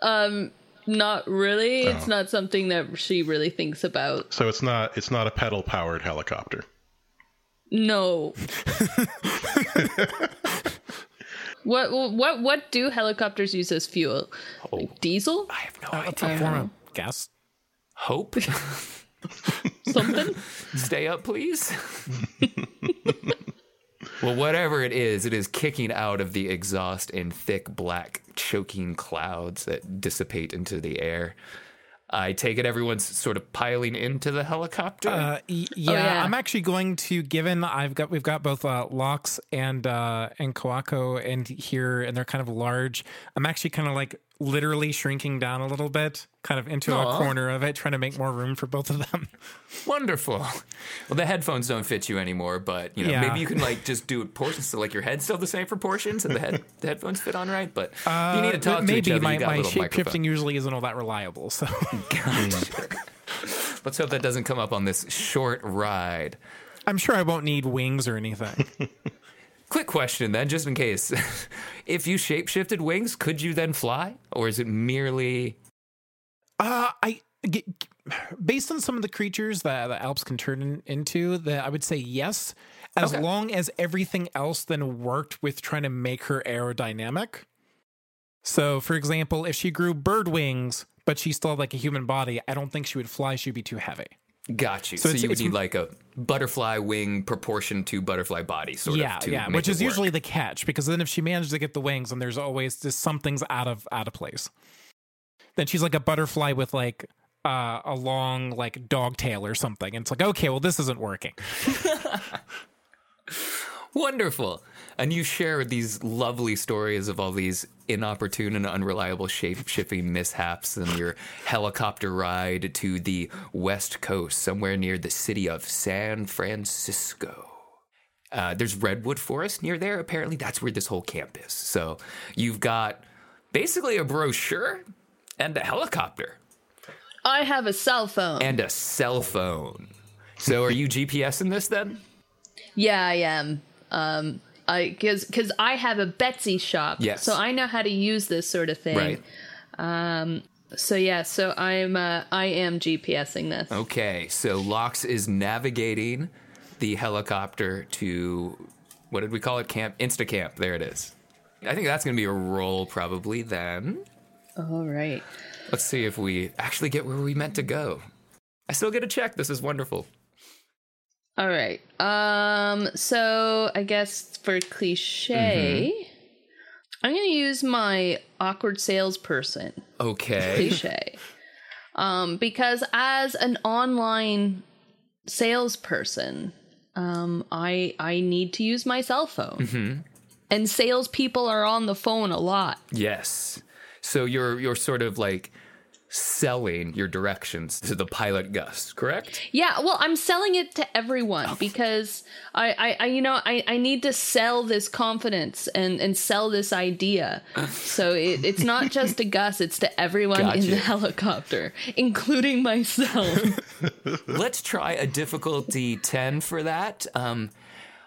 Um, not really. It's Oh. not something that she really thinks about. So it's not it's not a pedal powered helicopter. No. what what what do helicopters use as fuel? Oh. Like diesel? I have no That's idea. a form of gas. Hope, <laughs> Something? stay up, please. <laughs> well, whatever it is, it is kicking out of the exhaust in thick black choking clouds that dissipate into the air. I take it everyone's sort of piling into the helicopter. Uh, y- yeah, yeah. I'm actually going to. Given I've got, we've got both uh, Lox and uh, and Koako and here, and they're kind of large. I'm actually kind of like literally shrinking down a little bit, kind of into Aw. a corner of it, trying to make more room for both of them. Wonderful. Well, the headphones don't fit you anymore, but you know Yeah. maybe you can like just do it portions so like your head's still the same proportions and the head the headphones fit on right. But uh, you need to talk to Maybe each other. my, you got my shape microphone. shifting usually isn't all that reliable. So Let's hope that doesn't come up on this short ride. I'm sure I won't need wings or anything. <laughs> Quick question then, just in case. <laughs> if you shapeshifted wings, could you then fly? Or is it merely Uh, I based on some of the creatures that the Alps can turn in, into, that I would say yes, as Okay. long as everything else then worked with trying to make her aerodynamic. So, for example, if she grew bird wings, but she still had like a human body, I don't think she would fly. She'd be too heavy. got you? So So, you would need like a butterfly wing proportion to butterfly body, sort yeah, of. Yeah, which is work. usually the catch because then if she manages to get the wings, and there's always just something's out of out of place. Then she's like a butterfly with like uh, a long like dog tail or something, and it's like okay, well this isn't working. <laughs> Wonderful. And you share these lovely stories of all these inopportune and unreliable shape shifting mishaps and your helicopter ride to the west coast, somewhere near the city of San Francisco. Uh, there's redwood forest near there. Apparently, that's where this whole camp is. So you've got basically a brochure and a helicopter I have a cell phone. and a cell phone. So are you gps in this then? yeah, I am. Um, Because because I have a Betsy shop. Yes. So I know how to use this sort of thing. Right. So yeah. So I'm uh, I am GPSing this. Okay, so Lox is navigating the helicopter to what did we call it? Camp Instacamp. There it is. I think that's going to be a roll probably then. All right. Let's see if we actually get where we meant to go. I still get a check. This is wonderful. All right. Um. So I guess for cliche, Mm-hmm. I'm gonna use my awkward salesperson Okay. cliche. um, because as an online salesperson, um, I I need to use my cell phone. And salespeople are on the phone a lot. Yes. So you're you're sort of like selling your directions to the pilot Gus, correct? Yeah, well, I'm selling it to everyone because I, I, I you know, I, I need to sell this confidence and, and sell this idea. So it, it's not <laughs> just to Gus, it's to everyone in the helicopter, including myself. <laughs> Let's try a difficulty 10 for that. Um,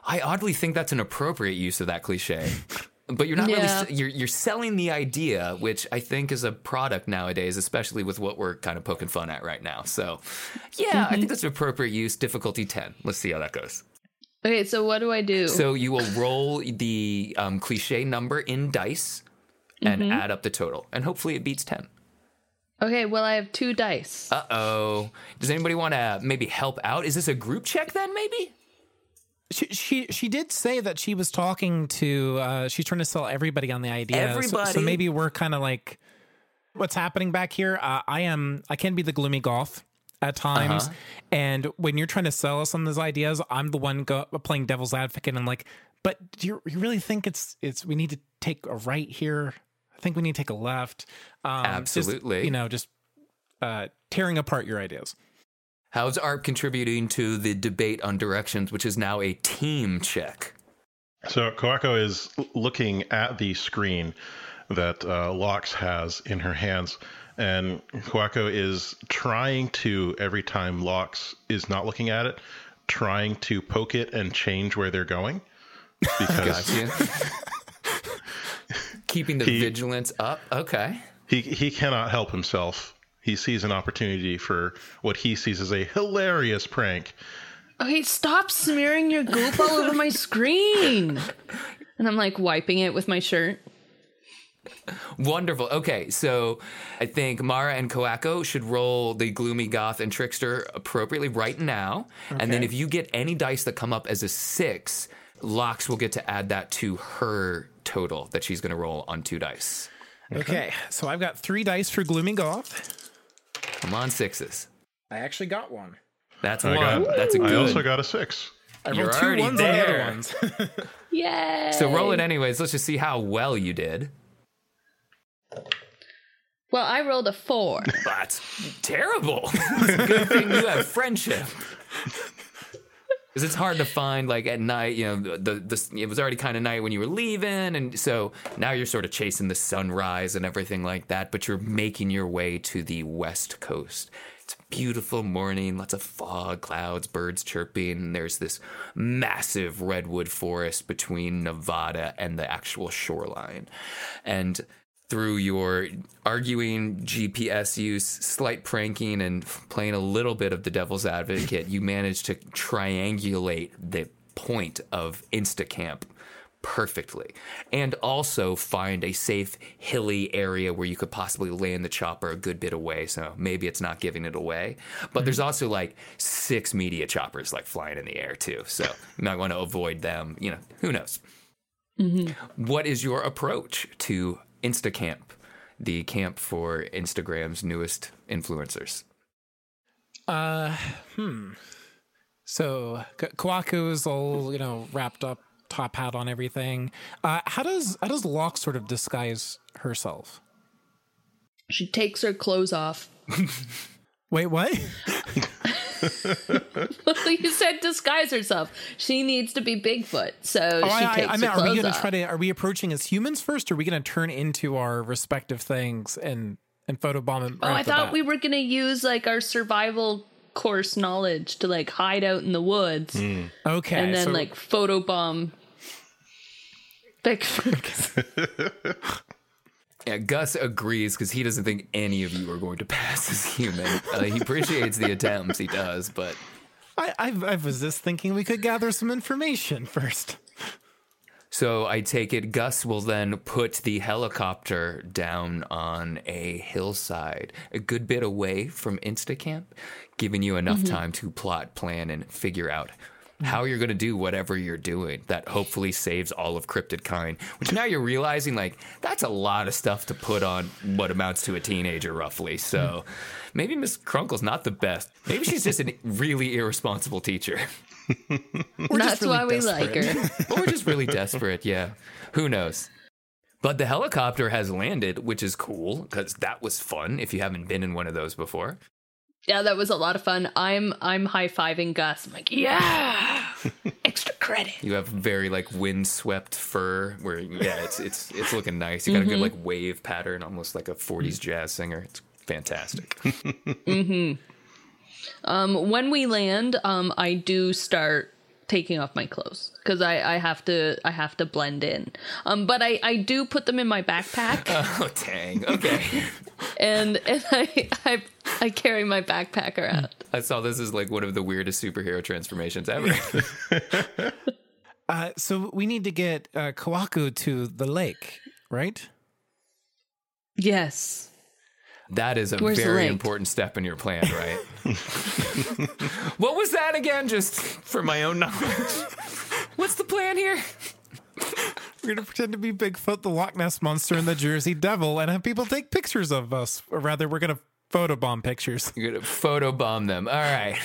I oddly think that's an appropriate use of that cliche. <laughs> But you're not really Yeah. really you're you're selling the idea, which I think is a product nowadays, especially with what we're kind of poking fun at right now. So, yeah, I think that's an appropriate use. Difficulty 10. Let's see how that goes. okay, so what do I do? So you will roll the um, cliche number in dice and add up the total, and hopefully it beats 10. okay, well, I have two dice. Uh oh. Does anybody want to maybe help out? Is this a group check then, maybe? She, she she did say that she was talking to uh she's trying to sell everybody on the idea. So- So, maybe we're kind of like what's happening back here. Uh, I am I can be the gloomy goth at times, and when you're trying to sell us on those ideas, I'm the one go, playing devil's advocate. and like, but do you, you really think it's it's we need to take a right here? I think we need to take a left. Um, just, Absolutely. you know, just uh, tearing apart your ideas. How's ARP contributing to the debate on directions, which is now a team check? So Koako is looking at the screen that uh, Lox has in her hands, and Koako is trying to every time Lox is not looking at it, trying to poke it and change where they're going. <laughs> Because. <laughs> Keeping the He- vigilance up. Okay. he he cannot help himself. He sees an opportunity for what he sees as a hilarious prank. Oh, okay, stop smearing your goop all over my screen. And I'm like wiping it with my shirt. Wonderful. Okay, so I think Mara and Koako should roll the gloomy goth and trickster appropriately right now. And then if you get any dice that come up as a six, Lox will get to add that to her total that she's going to roll on two dice. Okay, so I've got three dice for gloomy goth. Come on, sixes. I actually got one. That's I one. got- That's a good. One. I also got a six. I You're rolled two already ones on the other there. ones. <laughs> Yay! So roll it anyways. Let's just see how well you did. Well, I rolled a four. That's terrible. <laughs> it's a good thing you have friendship. Because it's hard to find, like at night, you know, the, the it was already kind of night when you were leaving, and so now you're sort of chasing the sunrise and everything like that. But you're making your way to the west coast. It's a beautiful morning, lots of fog, clouds, birds chirping. There's this massive redwood forest between Nevada and the actual shoreline, and through your arguing, GPS use, slight pranking, and playing a little bit of the devil's advocate, you managed to triangulate the point of Instacamp perfectly. And also find a safe, hilly area where you could possibly land the chopper a good bit away. So maybe it's not giving it away. But there's mm-hmm. also like six media choppers like flying in the air too. So you might want to avoid them. You know, who knows? Mm-hmm. What is your approach to Instacamp, the camp for Instagram's newest influencers? Uh, hmm. So K- Koako's all you know wrapped up, top hat on everything. Uh, how does how does Lox sort of disguise herself? She takes her clothes off. <laughs> Wait, what? <laughs> <laughs> you said disguise herself. She needs to be Bigfoot, so Oh, she I, takes I, I her mean, are we clothes gonna off. try to? Are we approaching as humans first? Or are we gonna turn into our respective things and and photobomb them? oh, I thought we were gonna use like our survival course knowledge to like hide out in the woods hmm. okay, and then so- like photobomb Bigfoot. <laughs> <laughs> Yeah, Gus agrees because he doesn't think any of you are going to <laughs> pass as human. Uh, he appreciates the attempts, he does, but I, I, I was just thinking we could gather some information first. So I take it Gus will then put the helicopter down on a hillside, a good bit away from Instacamp, giving you enough time to plot, plan, and figure out Mm-hmm. how you're going to do whatever you're doing that hopefully saves all of cryptid kind which now you're realizing like that's a lot of stuff to put on what amounts to a teenager roughly. So mm-hmm. maybe miss crunkle's not the best. Maybe she's just a <laughs> really irresponsible teacher. <laughs> That's really why we like her. or just really desperate yeah. Who knows? But the helicopter has landed which is cool because that was fun if you haven't been in one of those before Yeah, that was a lot of fun. I'm I'm high fiving Gus. I'm like, yeah, <laughs> extra credit. You have very like windswept fur where yeah, it's it's it's looking nice. You got a good like wave pattern, almost like a 40s jazz singer. It's fantastic. mm-hmm. Um, when we land, um, I do start taking off my clothes because I, I have to I have to blend in. Um, but I, I do put them in my backpack <laughs> oh dang. Okay. <laughs> and and I, I I carry my backpack around. I saw this as like one of the weirdest superhero transformations ever. <laughs> Uh, so we need to get uh, Koako to the lake, right? Yes. That is a Where's very important step in your plan, right? <laughs> what was that again? Just for my own knowledge. What's the plan here? We're gonna pretend to be Bigfoot, the Loch Ness monster, and the Jersey Devil, and have people take pictures of us. Or rather, we're gonna photobomb pictures. You're gonna photobomb them. All right.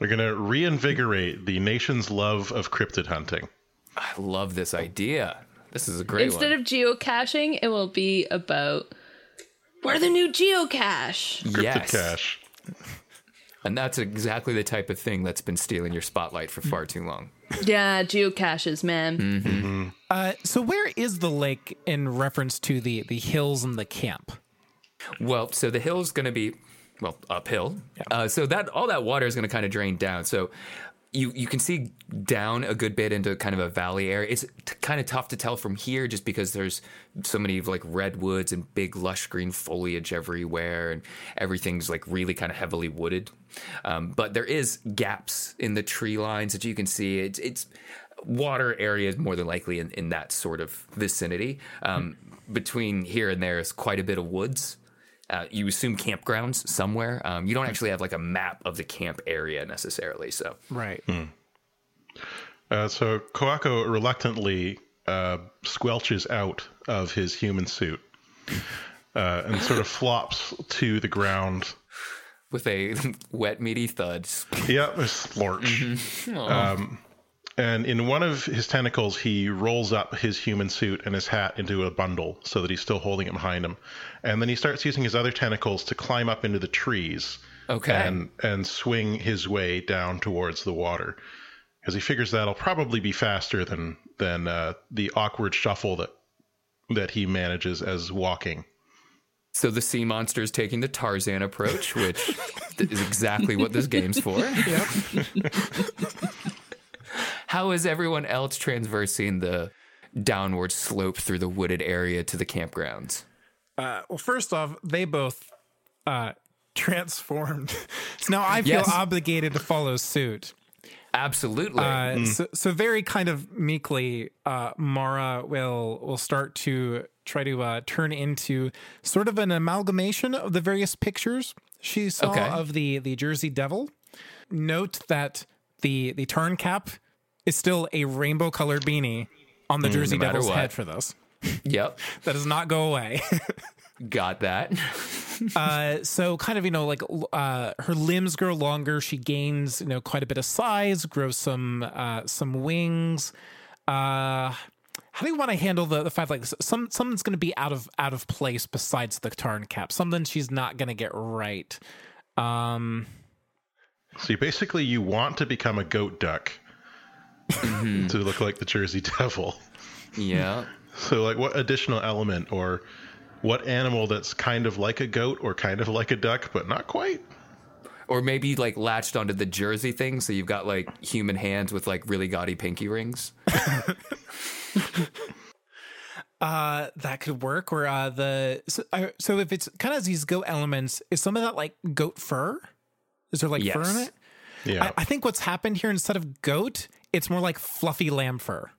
We're going to reinvigorate the nation's love of cryptid hunting. I love this idea. This is a great Instead one. of geocaching, it will be about we're the new geocache. Cryptid yes. cache. And that's exactly the type of thing that's been stealing your spotlight for far too long. Yeah, geocaches, man. Hmm. Uh, so where is the lake in reference to the the hills and the camp? Well, so the hill's going to be well uphill. Uh, so that all that water is going to kind of drain down. So you you can see down a good bit into kind of a valley area. It's t- kind of tough to tell from here just because there's so many like redwoods and big lush green foliage everywhere, and everything's like really kind of heavily wooded. Um, but there is gaps in the tree lines that you can see. It's it's water areas more than likely in, in that sort of vicinity. Um, between here and there is quite a bit of woods. Uh, you assume campgrounds somewhere. Um, you don't actually have like a map of the camp area necessarily. So Right. Uh, so Koako reluctantly uh, squelches out of his human suit uh, and sort of <laughs> flops to the ground. with a <laughs> wet meaty thud, Yep, a splorch. Um, and in one of his tentacles, he rolls up his human suit and his hat into a bundle so that he's still holding it behind him. And then he starts using his other tentacles to climb up into the trees Okay. and and swing his way down towards the water, because he figures that'll probably be faster than than uh, the awkward shuffle that that he manages as walking. so the sea monster is taking the Tarzan approach, which <laughs> is exactly what this game's for. <laughs> How is everyone else transversing the downward slope through the wooded area to the campgrounds? Uh, well, first off, they both uh, transformed. so <laughs> now I feel Yes. obligated to follow suit. Absolutely. Uh, so, so very kind of meekly, uh, Mara will will start to try to uh, turn into sort of an amalgamation of the various pictures she saw Okay. of the the Jersey Devil. Note that the the tarn cap is still a rainbow colored beanie on the Jersey matter Devil's what. head for this. yep. <laughs> That does not go away. <laughs> Got that. uh, so kind of you know like uh, her limbs grow longer. She gains you know quite a bit of size, grows some uh, some wings. Uh, how do you want to handle the, the fact like s- some something's going to be out of out of place besides the tarn cap? Something she's not going to get right. Um, So you basically you want to become a goat duck to look like the Jersey <laughs> Devil. Yeah. So like what additional element or what animal that's kind of like a goat or kind of like a duck but not quite? Or maybe like latched onto the jersey thing, so you've got like human hands with like really gaudy pinky rings. <laughs> uh, that could work. Or uh, the so, uh, so if it's kind of these goat elements, is some of that like goat fur? Is there like fur in it? Yeah. I, I think what's happened here instead of goat, it's more like fluffy lamb fur.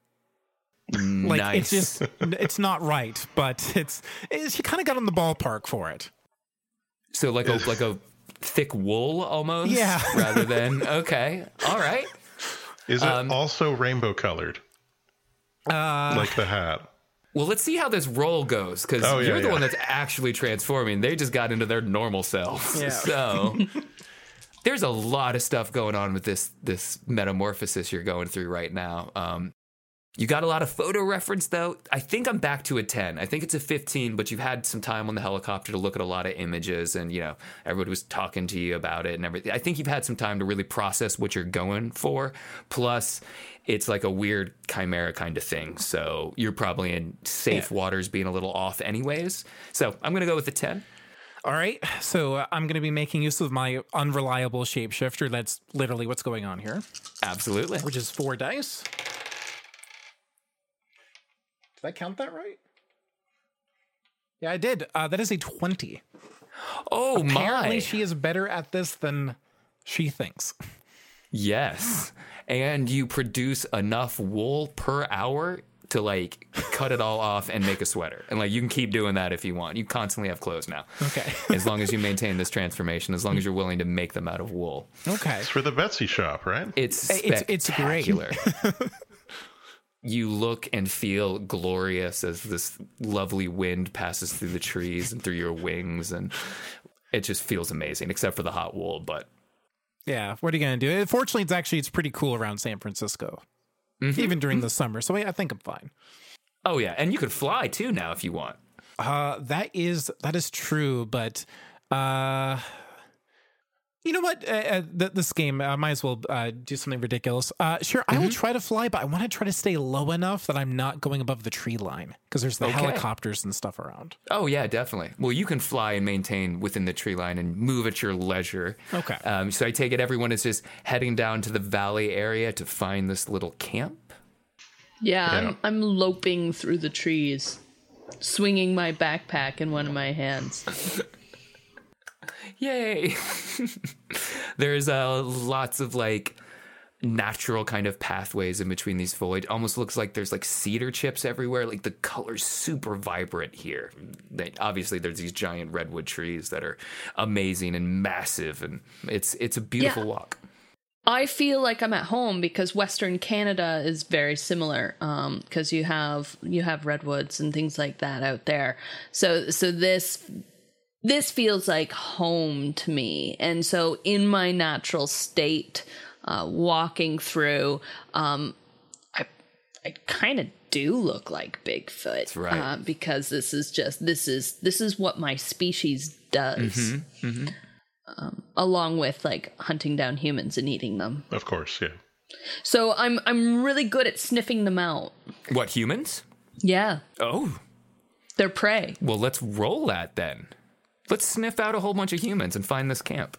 Like nice. it's just it's not right, but it's, it's you kind of got on the ballpark for it. so like a like a thick wool almost. Yeah. Rather <laughs> than okay. All right. Is it also rainbow colored? Uh, like the hat. Well, let's see how this roll goes because Oh, yeah, you're the yeah. one that's actually transforming. They just got into their normal selves. Yeah. So <laughs> there's a lot of stuff going on with this this metamorphosis you're going through right now. Um, you got a lot of photo reference though. I think I'm back to a 10. I think it's a 15, but you've had some time on the helicopter to look at a lot of images and you know, everybody was talking to you about it and everything. I think you've had some time to really process what you're going for. Plus, it's like a weird chimera kind of thing. So you're probably in safe waters being a little off anyways. So I'm going to go with the 10. All right. So uh, I'm going to be making use of my unreliable shapeshifter. That's literally what's going on here, Absolutely. which is four dice. Did I count that right? Yeah, I did. Uh, that is a 20. Oh Apparently, my. she is better at this than she thinks. Yes. And you produce enough wool per hour to like cut it all off and make a sweater. And like you can keep doing that if you want. You constantly have clothes now. Okay. <laughs> As long as you maintain this transformation, as long as you're willing to make them out of wool. Okay. It's for the Betsy shop, right? It's It's- it's great. spectacular. <laughs> you look and feel glorious as this lovely wind passes through the trees and through your wings and it just feels amazing except for the hot wool, but Yeah. What are you going to do? Fortunately, it's actually it's pretty cool around San Francisco, even during the summer. So I I think I'm fine. oh yeah, and you could fly too now if you want. Uh, that is that is true, but uh, you know what? Uh, uh, th- this game, I might as well uh, do something ridiculous. Uh, sure, I will try to fly, but I want to try to stay low enough that I'm not going above the tree line because there's the Okay. helicopters and stuff around. Oh yeah, definitely. Well, you can fly and maintain within the tree line and move at your leisure. Okay. Um, so I take it everyone is just heading down to the valley area to find this little camp. Yeah, Yeah. I'm, I'm loping through the trees, swinging my backpack in one of my hands. <laughs> Yay! <laughs> There's uh, lots of like natural kind of pathways in between these foliage. Almost looks like there's like cedar chips everywhere. Like the color's super vibrant here. They, obviously, there's these giant redwood trees that are amazing and massive, and it's it's a beautiful Yeah. walk. I feel like I'm at home because Western Canada is very similar. Um, because you have you have redwoods and things like that out there. So so this this feels like home to me. And so in my natural state, uh, walking through, um, I I kind of do look like Bigfoot, right. Uh, because this is just this is this is what my species does. Um, along with like hunting down humans and eating them. Of course, yeah. So I'm I'm really good at sniffing them out. What humans? Yeah, Oh, they're prey. well, let's roll that then. Let's sniff out a whole bunch of humans and find this camp.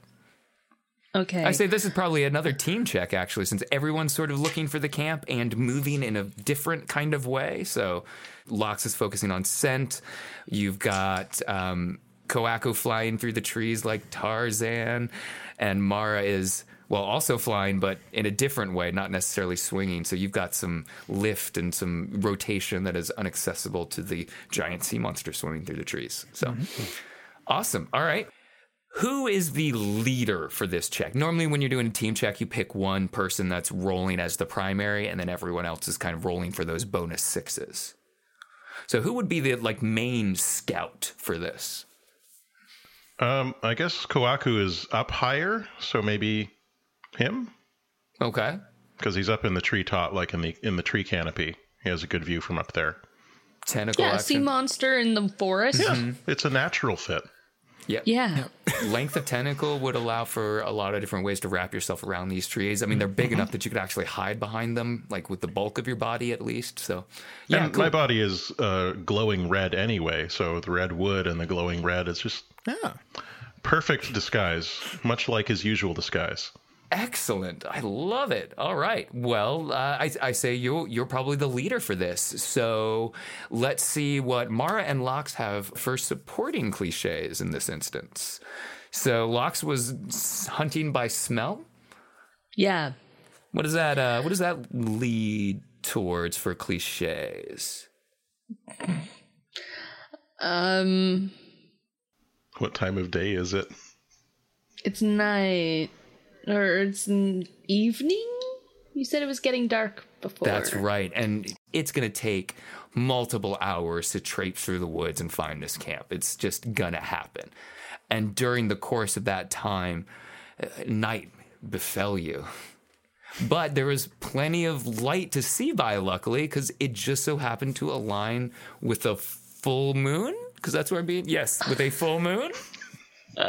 Okay. I say this is probably another team check, actually, since everyone's sort of looking for the camp and moving in a different kind of way. So, Lox is focusing on scent. You've got um, Koako flying through the trees like Tarzan, and Mara is. Well, also flying, but in a different way, not necessarily swinging. So you've got some lift and some rotation that is inaccessible to the giant sea monster swimming through the trees. So, awesome. All right. Who is the leader for this check? Normally, when you're doing a team check, you pick one person that's rolling as the primary, and then everyone else is kind of rolling for those bonus sixes. So, who would be the like main scout for this? Um, I guess Koako is up higher, so maybe him Okay, because he's up in the treetop, like in the in the tree canopy. He has a good view from up there. tentacle yeah, sea action. monster in the forest. Yeah, It's a natural fit. Yep. Yeah. Length of tentacle would allow for a lot of different ways to wrap yourself around these trees. I mean, they're big enough that you could actually hide behind them, like with the bulk of your body at least. So, yeah, and cool. my body is uh, glowing red anyway, so the red wood and the glowing red is just Yeah. perfect disguise, much like his usual disguise. Excellent. I love it. All right. Well, uh, I, I say you you're probably the leader for this. So let's see what Mara and Lox have for supporting cliches in this instance. So Lox was hunting by smell. Yeah. What does that? Uh, what does that lead towards for cliches? Um What time of day is it? it's night or it's n- evening You said it was getting dark before. That's right. And it's going to take multiple hours to traipse through the woods and find this camp. It's just going to happen. And during the course of that time, uh, night befell you. But there was plenty of light to see by, luckily, because it just so happened to align with a full moon. Because that's where I'm being. Yes, with a full moon. <laughs>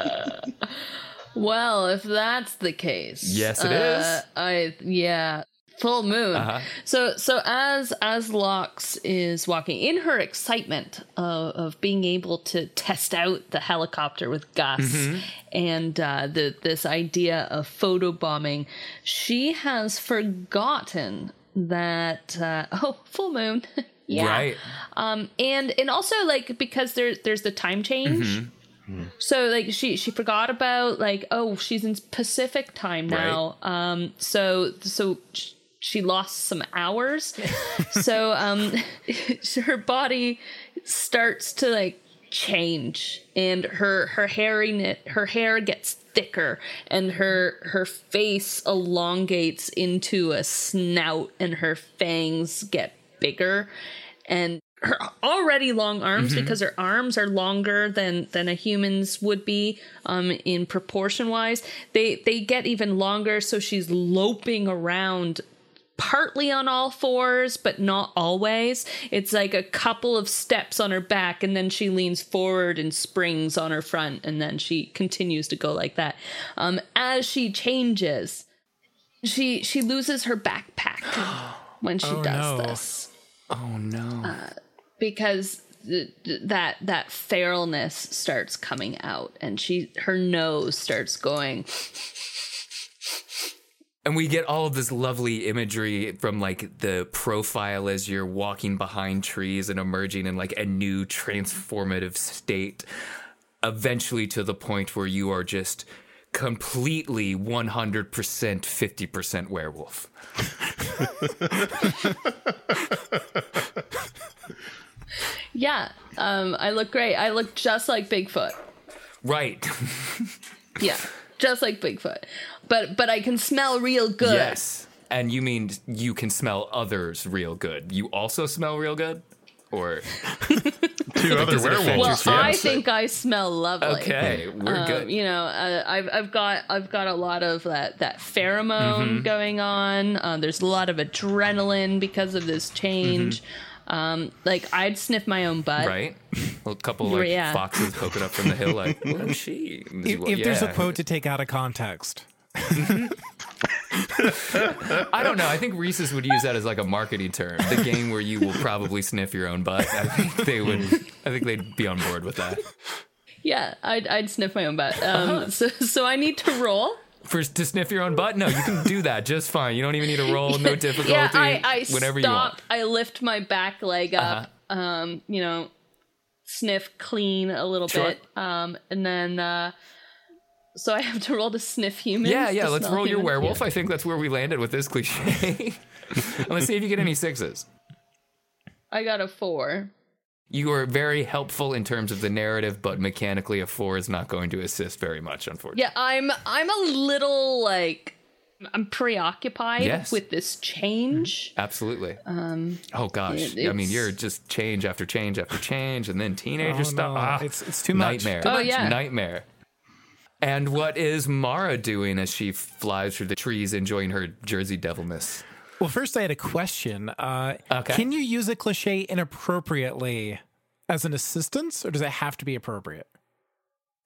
Well, if that's the case, Yes, it is. is. I yeah, full moon. Uh-huh. So so as as Lox is walking in her excitement of, of being able to test out the helicopter with Gus Mm-hmm. and uh, the this idea of photo bombing, she has forgotten that uh, oh full moon. <laughs> yeah. Right. Um, and and also like because there there's the time change. Mm-hmm. So like she she forgot about like oh she's in Pacific time now. Um, so so she lost some hours. <laughs> so um, <laughs> her body starts to like change, and her her hairiness her hair gets thicker, and her her face elongates into a snout, and her fangs get bigger, and her already long arms because her arms are longer than than a human's would be um in proportion wise. They they get even longer so she's loping around partly on all fours but not always. It's like a couple of steps on her back and then she leans forward and springs on her front and then she continues to go like that. Um as she changes she she loses her backpack <gasps> when she Oh, does no. this. Oh, no. Because th- th- that that feralness starts coming out and she her nose starts going And we get all of this lovely imagery from like the profile as you're walking behind trees and emerging in like a new transformative state, eventually to the point where you are just completely 100% 50% werewolf. <laughs> yeah um i look great i look just like bigfoot Right. <laughs> yeah just like bigfoot but but i can smell real good yes. And you mean you can smell others real good. You also smell real good? Or <laughs> Two other does it affect werewolves. well your i think i smell lovely okay, we're Um, good. you know, uh, I've I've got I've got a lot of that that pheromone Mm-hmm. going on. Uh, there's a lot of adrenaline because of this change. Um, like I'd sniff my own butt. Right? A couple like Yeah. foxes poking up from the hill, like, <laughs> what is she? If, if there's a quote to take out of context, I don't know. I think Risus would use that as like a marketing term. The game where you will probably sniff your own butt. I think they would. I think they'd be on board with that. Yeah, I'd I'd sniff my own butt. Um, so so I need to roll. For to sniff your own butt? No, you can do that just fine. You don't even need to roll. No difficulty. <laughs> Yeah, I I whenever stop. you I lift my back leg up. Um, you know, sniff clean a little Sure. bit. Um, and then uh, so I have to roll to sniff humans. Yeah, yeah. Let's smell roll your humans? werewolf. I think that's where we landed with this cliche. <laughs> Let's see if you get any sixes. I got a four. You are very helpful in terms of the narrative, but mechanically, a four is not going to assist very much, unfortunately. Yeah, I'm I'm a little like I'm preoccupied Yes. with this change. Absolutely. Um, oh gosh, it- I mean, you're just change after change after change, and then teenager Oh, stuff. no. Ah, It's- it's too much. Nightmare. Oh, yeah. nightmare. And what is Mara doing as she flies through the trees, enjoying her Jersey Devilness? Well, first I had a question. Uh, Okay. Can you use a cliche inappropriately as an assistance, or does it have to be appropriate?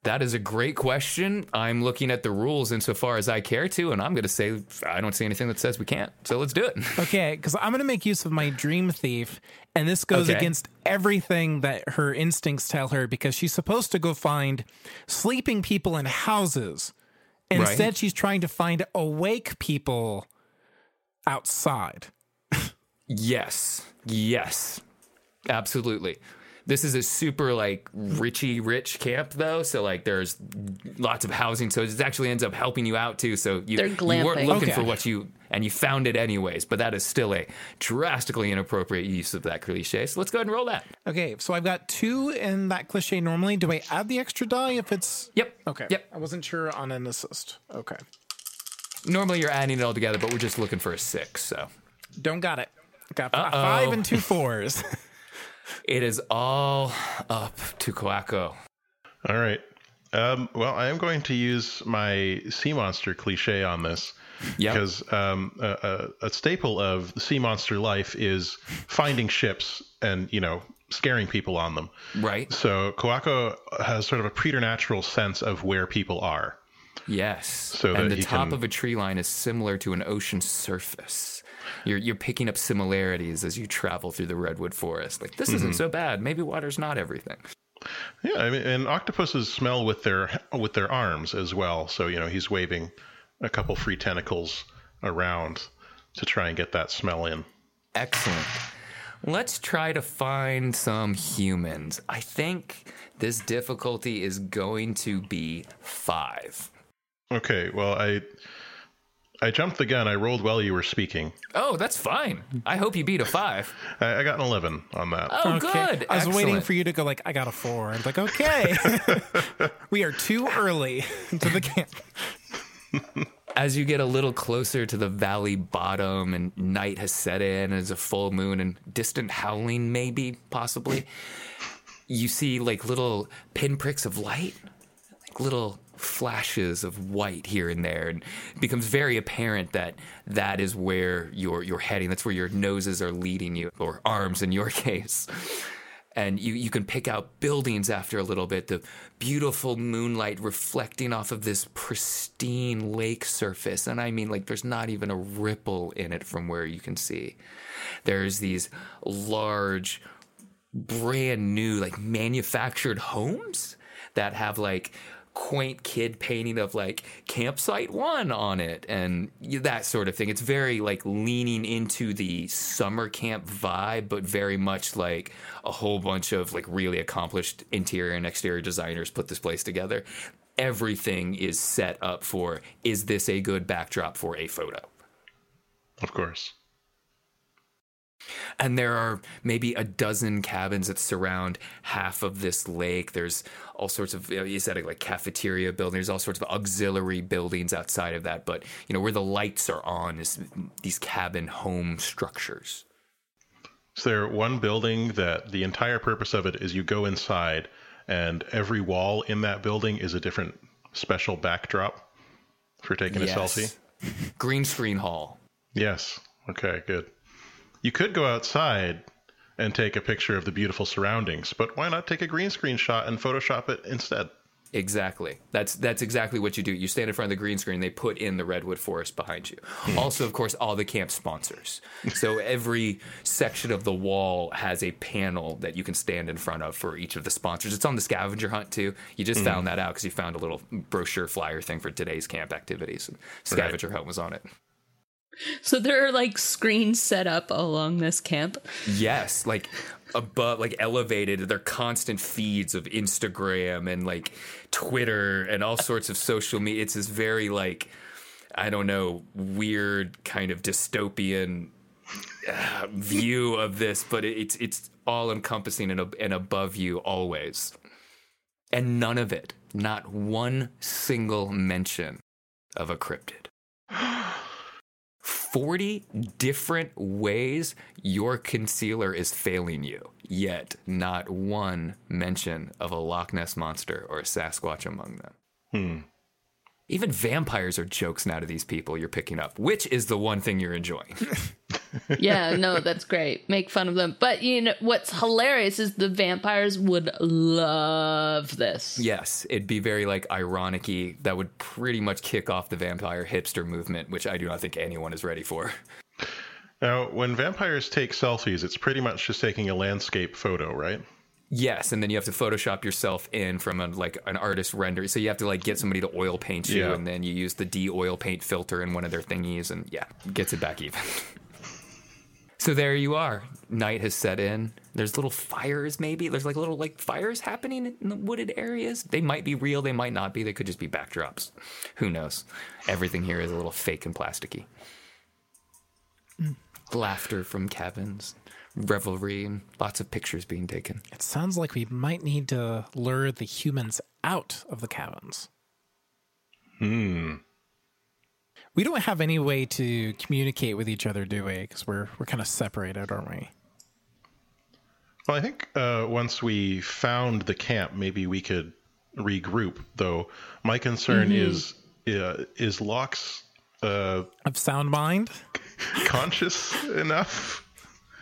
That is a great question. I'm looking at the rules insofar as I care to, and I'm going to say I don't see anything that says we can't. So let's do it. <laughs> Okay, because I'm going to make use of my dream thief, and this goes Okay. against everything that her instincts tell her because she's supposed to go find sleeping people in houses. Instead, Right. she's trying to find awake people outside. Yes. Yes. Absolutely. This is a super like richy rich camp though, so like there's lots of housing, so it actually ends up helping you out too. So you, you weren't looking Okay. for what you and you found it anyways, but that is still a drastically inappropriate use of that cliche. So let's go ahead and roll that. Okay, so I've got two in that cliche normally. Do I add the extra die if it's. Yep. Okay. Yep. I wasn't sure on an assist. Okay. Normally you're adding it all together, but we're just looking for a six. So Don't got it. Got f- five and two fours. <laughs> it is all up to Koako. All right. Um, well, I am going to use my sea monster cliche on this Yep. because um, a, a, a staple of sea monster life is finding ships and you know scaring people on them. Right? So Koako has sort of a preternatural sense of where people are. Yes. So and the top can- of a tree line is similar to an ocean surface. You're you're picking up similarities as you travel through the redwood forest. Like this Mm-hmm. isn't so bad. Maybe water's not everything. Yeah, I mean, and octopuses smell with their with their arms as well. So you know he's waving a couple free tentacles around to try and get that smell in. Excellent. Let's try to find some humans. I think this difficulty is going to be five. Okay, well I I jumped the gun. I rolled while you were speaking. Oh, that's fine. I hope you beat a five. I, I got an eleven on that. Oh, Okay. good. I was waiting for you to go like, I got a four. I'm like, okay. <laughs> we are too early <laughs> to the camp. as you get a little closer to the valley bottom and night has set in and there's a full moon and distant howling maybe possibly you see like little pinpricks of light like little flashes of white here and there and it becomes very apparent that that is where you're you're heading. That's where your noses are leading you or arms in your <laughs> case. And you, you can pick out buildings after a little bit the beautiful moonlight reflecting off of this pristine lake surface. And i mean like there's not even a ripple in it from where you can see. There's these large brand new like manufactured homes that have like quaint kid painting of like campsite one on it and that sort of thing. It's very like leaning into the summer camp vibe but very much like a whole bunch of like really accomplished interior and exterior designers put this place together. Everything is set up for is this a good backdrop for a photo? Of course. And there are maybe a dozen cabins that surround half of this lake. There's all sorts of, you, know, you said it like cafeteria buildings, there's all sorts of auxiliary buildings outside of that. But, you know, where the lights are on is these cabin home structures. Is there one building that the entire purpose of it is you go inside and every wall in that building is a different special backdrop for taking a selfie? <laughs> Green screen hall. Yes. Okay, good. You could go outside and take a picture of the beautiful surroundings, but why not take a green screen shot and Photoshop it instead? Exactly. That's that's exactly what you do. You stand in front of the green screen. They put in the redwood forest behind you. <laughs> also, of course, all the camp sponsors. So every section of the wall has a panel that you can stand in front of for each of the sponsors. It's on the scavenger hunt too. You just found mm-hmm. that out because you found a little brochure flyer thing for today's camp activities. And scavenger hunt was on it. So there are like screens set up along this camp. Yes, like above, like elevated. They're constant feeds of Instagram and like Twitter and all sorts of social media. It's this very like, I don't know, weird kind of dystopian uh, view of this, but it's it's all encompassing and, and above you always, and none of it, not one single mention of a cryptid. 40 different ways your concealer is failing you, yet not one mention of a Loch Ness monster or a Sasquatch among them. Hmm. Even vampires are jokes now to these people you're picking up. Which is the one thing you're enjoying? <laughs> Yeah, no, that's great. Make fun of them. But you know what's hilarious is the vampires would love this. yes, it'd be very like ironic That would pretty much kick off the vampire hipster movement, which I do not think anyone is ready for. Now, when vampires take selfies, it's pretty much just taking a landscape photo, right? Yes, and then you have to Photoshop yourself in from a, like an artist render. So you have to like get somebody to oil paint you, Yeah. and then you use the de oil paint filter in one of their thingies, and yeah, gets it back even. <laughs> so there you are. Night has set in. There's little fires, maybe. There's like little like fires happening in the wooded areas. They might be real. They might not be. They could just be backdrops. Who knows? Everything here is a little fake and plasticky. Laughter from cabins, revelry, and lots of pictures being taken. It sounds like we might need to lure the humans out of the cabins. Hmm. We don't have any way to communicate with each other, do we? Because we're we're kind of separated, aren't we? Well, I think uh, once we found the camp, maybe we could regroup. Though my concern Mm-hmm. is uh, is Lox uh, Of sound mind. <laughs> conscious enough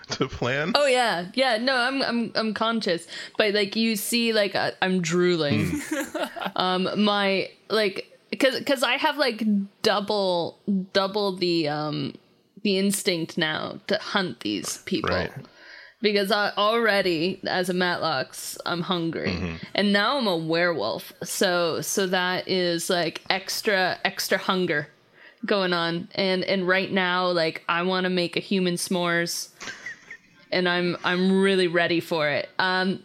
<laughs> to plan. Oh yeah, yeah. No, I'm I'm I'm conscious, but like you see, like I, I'm drooling. <laughs> um, my like because because I have like double double the um the instinct now to hunt these people. Right. Because I already, as a Matlox, I'm hungry, and now I'm a werewolf. So, so that is like extra, extra hunger going on. And and right now, like I want to make a human s'mores, and I'm I'm really ready for it. Um,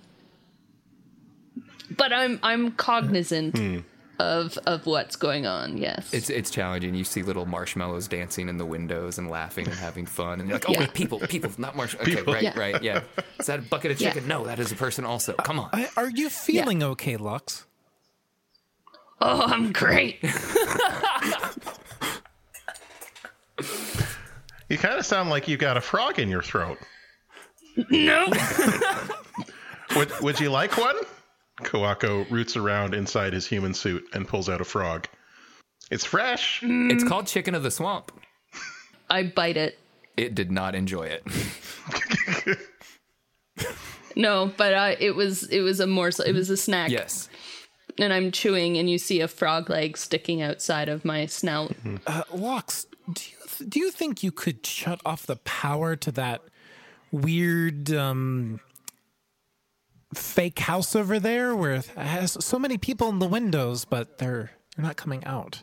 but I'm I'm cognizant of of what's going on. Yes, It's it's challenging. You see little marshmallows dancing in the windows and laughing and having fun, and you're like, oh Yeah. wait, people, people, not marshmallows. Okay, right, Yeah. right, yeah. Is that a bucket of Yeah. chicken? No, that is a person also. Come on. I, are you feeling okay, Lox? oh, I'm great. <laughs> You kind of sound like you've got a frog in your throat. No, <laughs> Would Would you like one? Koako roots around inside his human suit and pulls out a frog. It's fresh. It's called chicken of the swamp. I bite it. It did not enjoy it. <laughs> No, but I, it was it was a morsel. It was a snack. yes. and I'm chewing, and you see a frog leg sticking outside of my snout. Uh, Lox, do you th- do you think you could shut off the power to that weird um, fake house over there where it has so many people in the windows, but they're they're not coming out?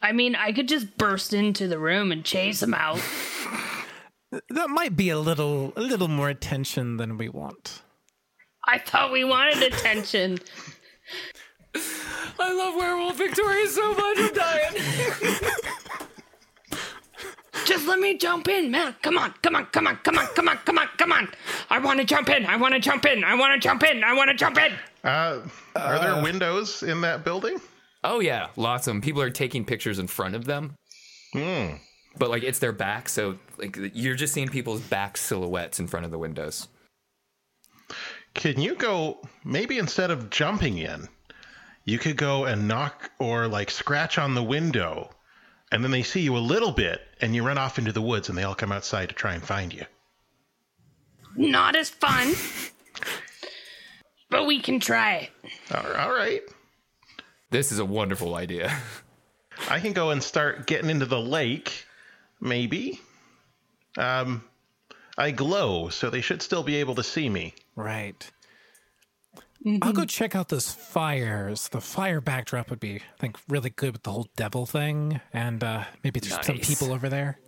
I mean, I could just burst into the room and chase them out. <laughs> That might be a little a little more attention than we want. I thought we wanted attention. <laughs> I love Werewolf Victoria so much. I'm dying. <laughs> Just let me jump in, man. Come on, come on, come on, come on, come on, come on, come on. I want to jump in. I want to jump in. I want to jump in. I want to jump in. Uh, are there windows in that building? Oh yeah, lots of them. People are taking pictures in front of them. Hmm. But like it's their back, so like you're just seeing people's back silhouettes in front of the windows. Can you go maybe instead of jumping in, you could go and knock or like scratch on the window, and then they see you a little bit, and you run off into the woods, and they all come outside to try and find you. Not as fun, but we can try it. All all right. This is a wonderful idea. I can go and start getting into the lake, maybe. Um, I glow, so they should still be able to see me. Right. I'll go check out those fires. The fire backdrop would be, I think, really good with the whole devil thing, and uh, maybe there's some people over there.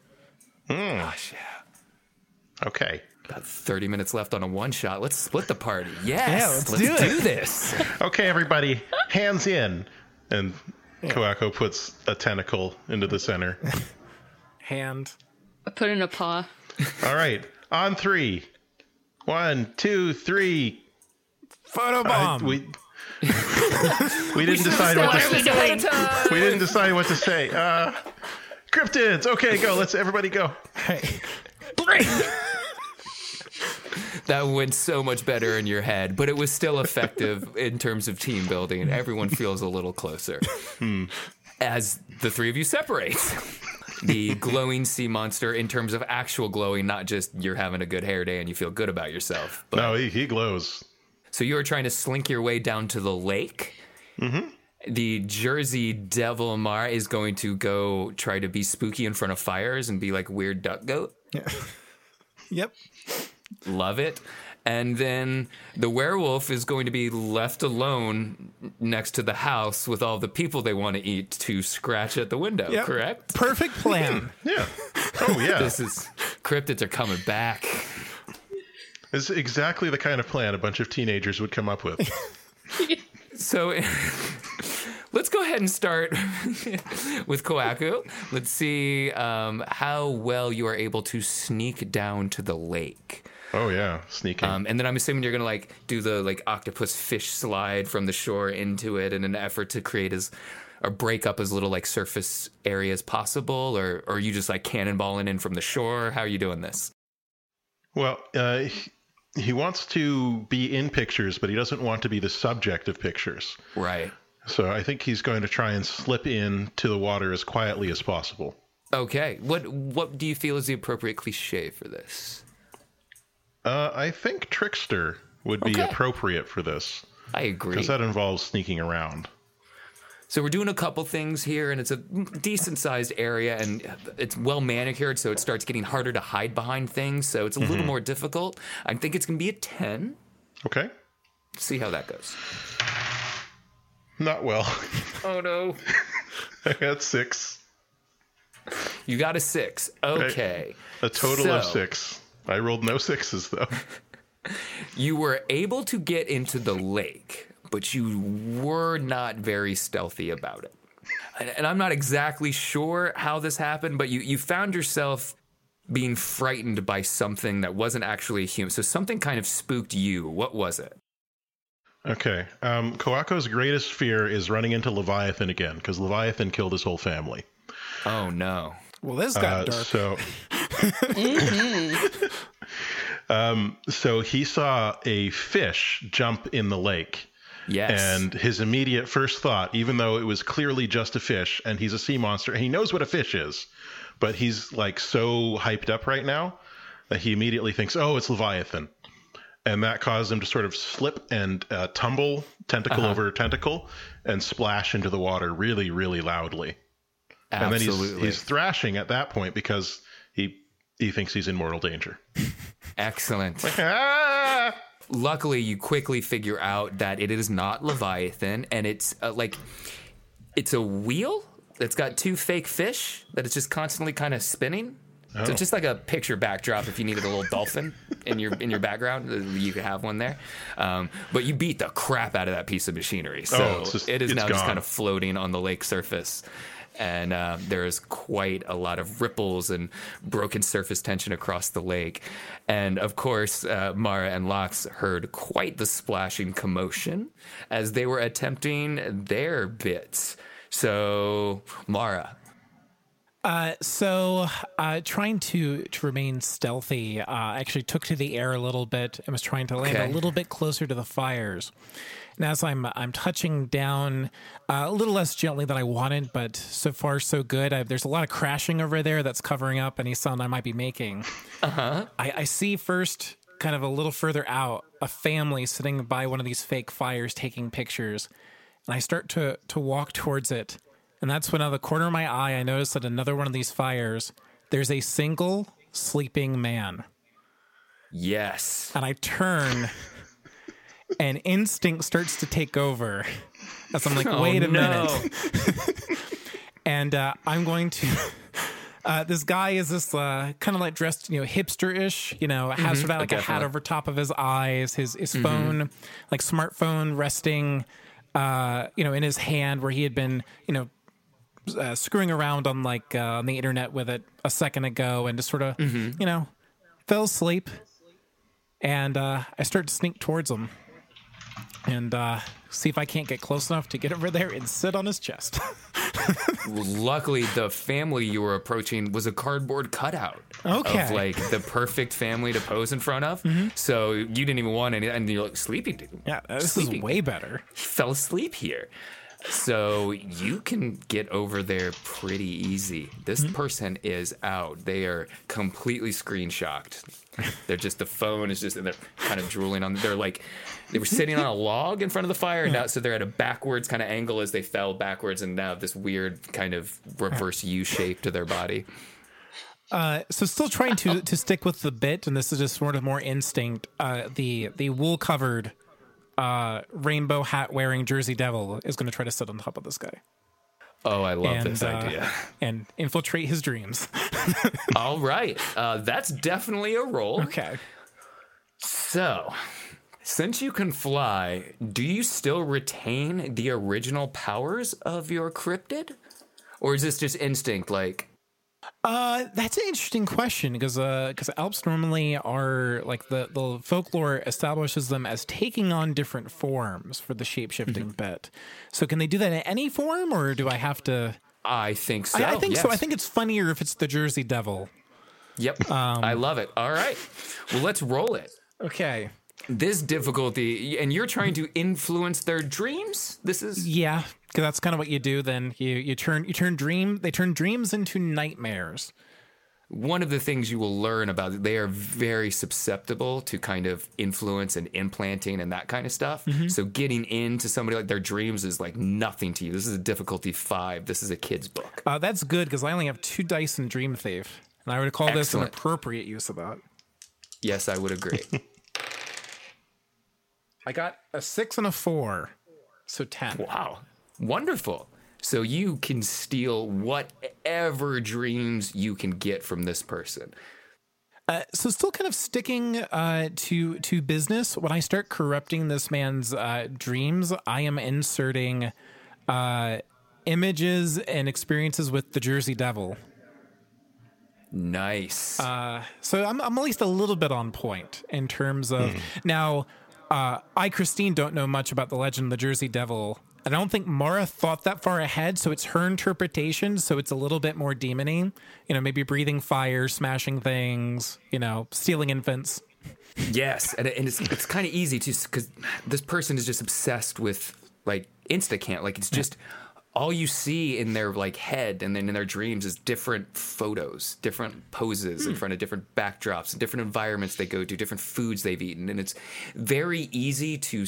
Gosh, yeah. Okay. About 30 minutes left on a one shot. Let's split the party. Yes. Yeah, let's do it. this. Okay, everybody, hands in. And Koako puts a tentacle into the center. <laughs> Hand. I put in a paw. All right, on three. One, two, three. Photobomb. Uh, we we didn't decide what What to say. we doing? we didn't decide what to say. Uh, cryptids. Okay, go. Let's everybody go. Hey, <laughs> That went so much better in your head, but it was still effective in terms of team building, and everyone feels a little closer. As the three of you separate. The glowing sea monster, in terms of actual glowing, not just you're having a good hair day and you feel good about yourself. But, No, he, he glows. So you are trying to slink your way down to the lake. Mm-hmm. The Jersey Devil Mar is going to go try to be spooky in front of fires and be like weird duck goat. Yeah. <laughs> yep. Love it. And then the werewolf is going to be left alone next to the house with all the people they want to eat to scratch at the window, Yep. correct? Perfect plan. <laughs> Yeah. Oh yeah. This is cryptids are coming back. This is exactly the kind of plan a bunch of teenagers would come up with. <laughs> So let's go ahead and start with Koako. Let's see um, how well you are able to sneak down to the lake. Oh yeah, sneaking. Um, and then I'm assuming you're gonna like do the like octopus fish slide from the shore into it in an effort to create as or break up as little like surface area as possible, or or are you just like cannonballing in from the shore? How are you doing this? Well, uh, he, wants to be in pictures, but he doesn't want to be the subject of pictures. Right. So I think he's going to try and slip in to the water as quietly as possible. Okay. What what do you feel is the appropriate cliche for this? Uh, I think trickster would be Okay. appropriate for this I agree. because that involves sneaking around. So we're doing a couple things here, and it's a decent sized area, and it's well manicured, so it starts getting harder to hide behind things. So it's a little mm-hmm. more difficult. I think it's gonna be a ten. Okay, See how that goes. not well. Oh no. <laughs> I got six. You got a six. Okay. A total of six. I rolled no sixes though. <laughs> You were able to get into the lake, but you were not very stealthy about it. And, and I'm not exactly sure how this happened, but you, you found yourself being frightened by something that wasn't actually a human. So something kind of spooked you. What was it? Okay. Um, Koako's greatest fear is running into Leviathan again because Leviathan killed his whole family. Oh no. Well, this got Uh, dark. so, <laughs> <laughs> um, so he saw a fish jump in the lake, Yes. and his immediate first thought, even though it was clearly just a fish, and he's a sea monster, and he knows what a fish is, but he's like so hyped up right now that he immediately thinks, "Oh, it's Leviathan." And that caused him to sort of slip and uh, tumble tentacle over tentacle and splash into the water really, really loudly Absolutely. and then he's, he's thrashing at that point because he he thinks he's in mortal danger. <laughs> Excellent. Ah! Luckily, you quickly figure out that it is not Leviathan, and it's uh, like it's a wheel that's got two fake fish that it's just constantly kind of spinning. So Oh. it's just like a picture backdrop. If you needed a little dolphin in your in your background, uh, you could have one there. Um, but you beat the crap out of that piece of machinery, so Oh, just- it is now just kind of floating on the lake surface. And uh, there is quite a lot of ripples and broken surface tension across the lake. And of course, uh, Mara and Lox heard quite the splashing commotion as they were attempting their bits. So, Mara, Uh, so, uh, trying to to remain stealthy, uh, I actually took to the air a little bit and was trying to land Okay. a little bit closer to the fires. And as I'm I'm touching down uh, a little less gently than I wanted, but so far so good. I, there's a lot of crashing over there that's covering up any sound I might be making. Uh-huh. I, I see first, kind of a little further out, a family sitting by one of these fake fires taking pictures, and I start to to walk towards it. And that's when, out of the corner of my eye, I notice that another one of these fires, there's a single sleeping man. yes. And I turn, and instinct starts to take over. As I'm like, <laughs> wait a Oh, no. minute. <laughs> and uh, I'm going to. <laughs> Uh, this guy is this uh, kind of like dressed, you know, hipster-ish. You know, has sort of like a hat over top of his eyes. His his phone, like smartphone, resting, uh, you know, in his hand, where he had been, you know, uh, screwing around on like uh, on the internet with it a second ago, and just sort of, you know, fell asleep. And uh, I start to sneak towards him, and uh, see if I can't get close enough to get over there and sit on his chest. <laughs> Luckily, the family you were approaching was a cardboard cutout Okay. of like the perfect family to pose in front of. So you didn't even want any, and you're like sleeping. Dude. yeah, this Sleeping. is way better. fell asleep here. So you can get over there pretty easy. This person is out. They are completely screen shocked. They're just the phone is just and they're kind of drooling on. They're like they were sitting on a log in front of the fire, and now so they're at a backwards kind of angle as they fell backwards, and now this weird kind of reverse U shape to their body. Uh, so still trying to to stick with the bit, and this is just sort of more instinct. Uh, the the wool covered, uh, rainbow hat wearing Jersey Devil is going to try to sit on top of this guy Oh, I love and this uh, idea. and infiltrate his dreams. <laughs> All right, uh, that's definitely a role. Okay. So, since you can fly, do you still retain the original powers of your cryptid? Or is this just instinct like Uh, that's an interesting question because because Alps normally are like the the folklore establishes them as taking on different forms for the shape shifting bit. So can they do that in any form, or do I have to? I think so. I, I think so. I think it's funnier if it's the Jersey Devil. Yep. Um, I love it. All right. Well, let's roll it. Okay. This difficulty, and you're trying to influence their dreams. This is Yeah, because that's kind of what you do. Then you you turn you turn dream they turn dreams into nightmares. one of the things you will learn about. They are very susceptible to kind of influence and implanting and that kind of stuff. Mm-hmm. So getting into somebody like their dreams is like nothing to you. This is a difficulty five. This is a kid's book. Uh, that's good because I only have two dice in Dream Thief, and I would call this an appropriate use of that. Yes, I would agree. <laughs> I got a six and a four, so ten. Wow. Wonderful. So you can steal whatever dreams you can get from this person. Uh, so still kind of sticking uh, to to business. When I start corrupting this man's uh, dreams, I am inserting uh, images and experiences with the Jersey Devil. Nice. So I'm, I'm at least a little bit on point in terms of now. Uh, I, Christine, don't know much about the legend of the Jersey Devil. I don't think Mara thought that far ahead, so it's her interpretation. So it's a little bit more demony. You know, maybe breathing fire, smashing things. You know, stealing infants. Yes, and, and it's it's kind of easy to because this person is just obsessed with like Instacant. Like it's just all you see in their like head and then in their dreams is different photos, different poses in hmm. front of different backdrops, and different environments they go to, different foods they've eaten, and it's very easy to.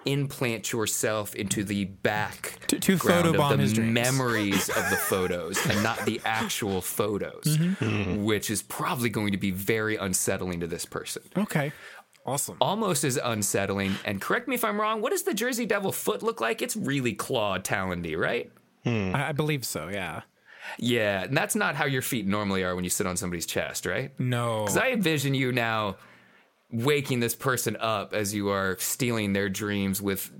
S- Implant yourself into the back To- to ground photobomb of the memories of the <laughs> photos and not the actual photos, Mm-hmm. which is probably going to be very unsettling to this person Okay. Awesome. almost as unsettling. And correct me if I'm wrong. What does the Jersey Devil foot look like? It's really clawed, talendy, right? I, I believe so, yeah. Yeah, and that's not how your feet normally are when you sit on somebody's chest, right? No. Because I envision you now waking this person up as you are stealing their dreams with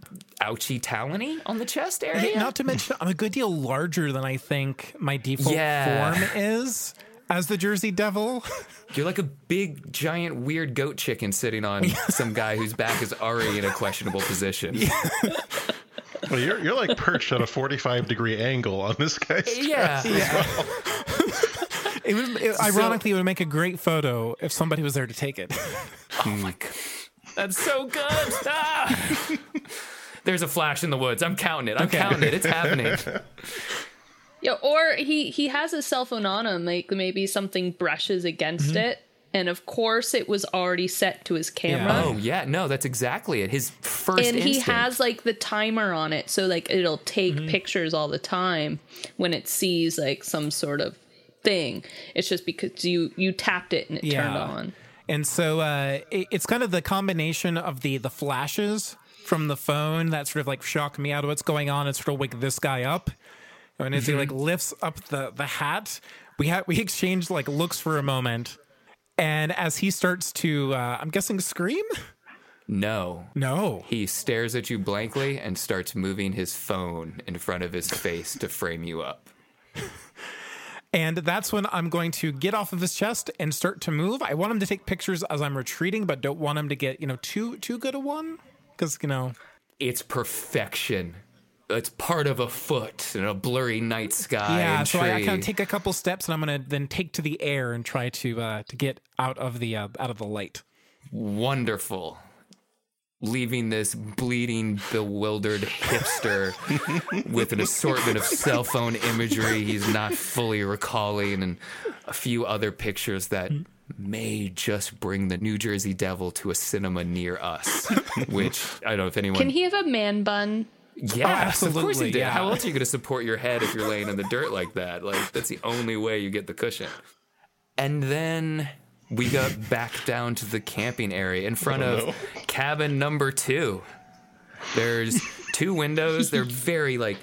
ouchy talony on the chest area. Yeah, not to mention, I'm a good deal larger than I think my default Yeah. form is as the Jersey Devil. <laughs> You're like a big, giant, weird goat chicken sitting on <laughs> some guy whose back is already in a questionable position. Well, you're, you're like perched at a 45 degree angle on this guy's Yeah. <laughs> It would, it, ironically, it would make a great photo if somebody was there to take it. <laughs> Oh my god. That's so good. <laughs> Ah! There's a flash in the woods. I'm counting it. I'm counting it. It's happening. <laughs> Yeah, or he he has his cell phone on him, like maybe something brushes against it, and of course it was already set to his camera. Oh yeah, no, that's exactly it. His first and he instinct. has like the timer on it, so like it'll take Mm-hmm. pictures all the time when it sees like some sort of thing. It's just because you you tapped it and it turned on. And so uh, it, it's kind of the combination of the the flashes from the phone that sort of like shock me out of what's going on and sort of wake this guy up. And as he like lifts up the the hat, we had we <laughs> exchanged like looks for a moment. And as he starts to, uh, I'm guessing, scream. no. No, He stares at you blankly and starts moving his phone in front of his face to frame you up. <laughs> And that's when I'm going to get off of his chest and start to move. I want him to take pictures as I'm retreating, but don't want him to get, you know, too too good a one. Because, you know, It's perfection. It's part of a foot in a blurry night sky. yeah, and so I, I kind of take a couple steps and I'm gonna then take to the air and try to uh to get out of the uh, out of the light. wonderful. Leaving this bleeding, bewildered hipster <laughs> with an assortment of cell phone imagery he's not fully recalling and a few other pictures that hmm. may just bring the New Jersey Devil to a cinema near us. <laughs> Which I don't know if anyone. Can he have a man bun? Yes, of course he absolutely, did. yeah. How else are you going to support your head if you're laying in the dirt like that? Like that's the only way you get the cushion. And then we got back down to the camping area in front oh, of cabin number two. There's two windows. They're very like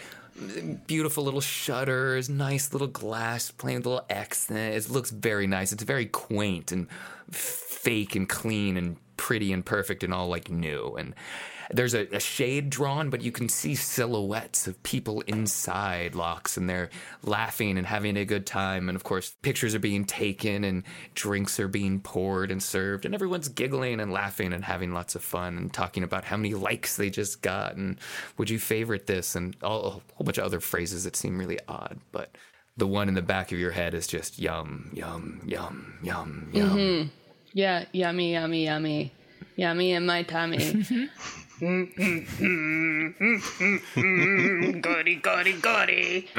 beautiful little shutters, nice little glass, plain little X. it. It looks very nice. It's very quaint and fake and clean and pretty and perfect and all like new. And there's a, a shade drawn, but you can see silhouettes of people inside Lox and they're laughing and having a good time. And of course, pictures are being taken and drinks are being poured and served, and everyone's giggling and laughing and having lots of fun and talking about how many likes they just got and would you favorite this and all, a whole bunch of other phrases that seem really odd. But the one in the back of your head is just yum, yum, yum, yum, yum. Mm-hmm. Yeah, yummy, yummy, yummy. Yummy in my tummy. <laughs> goody, goody, goody.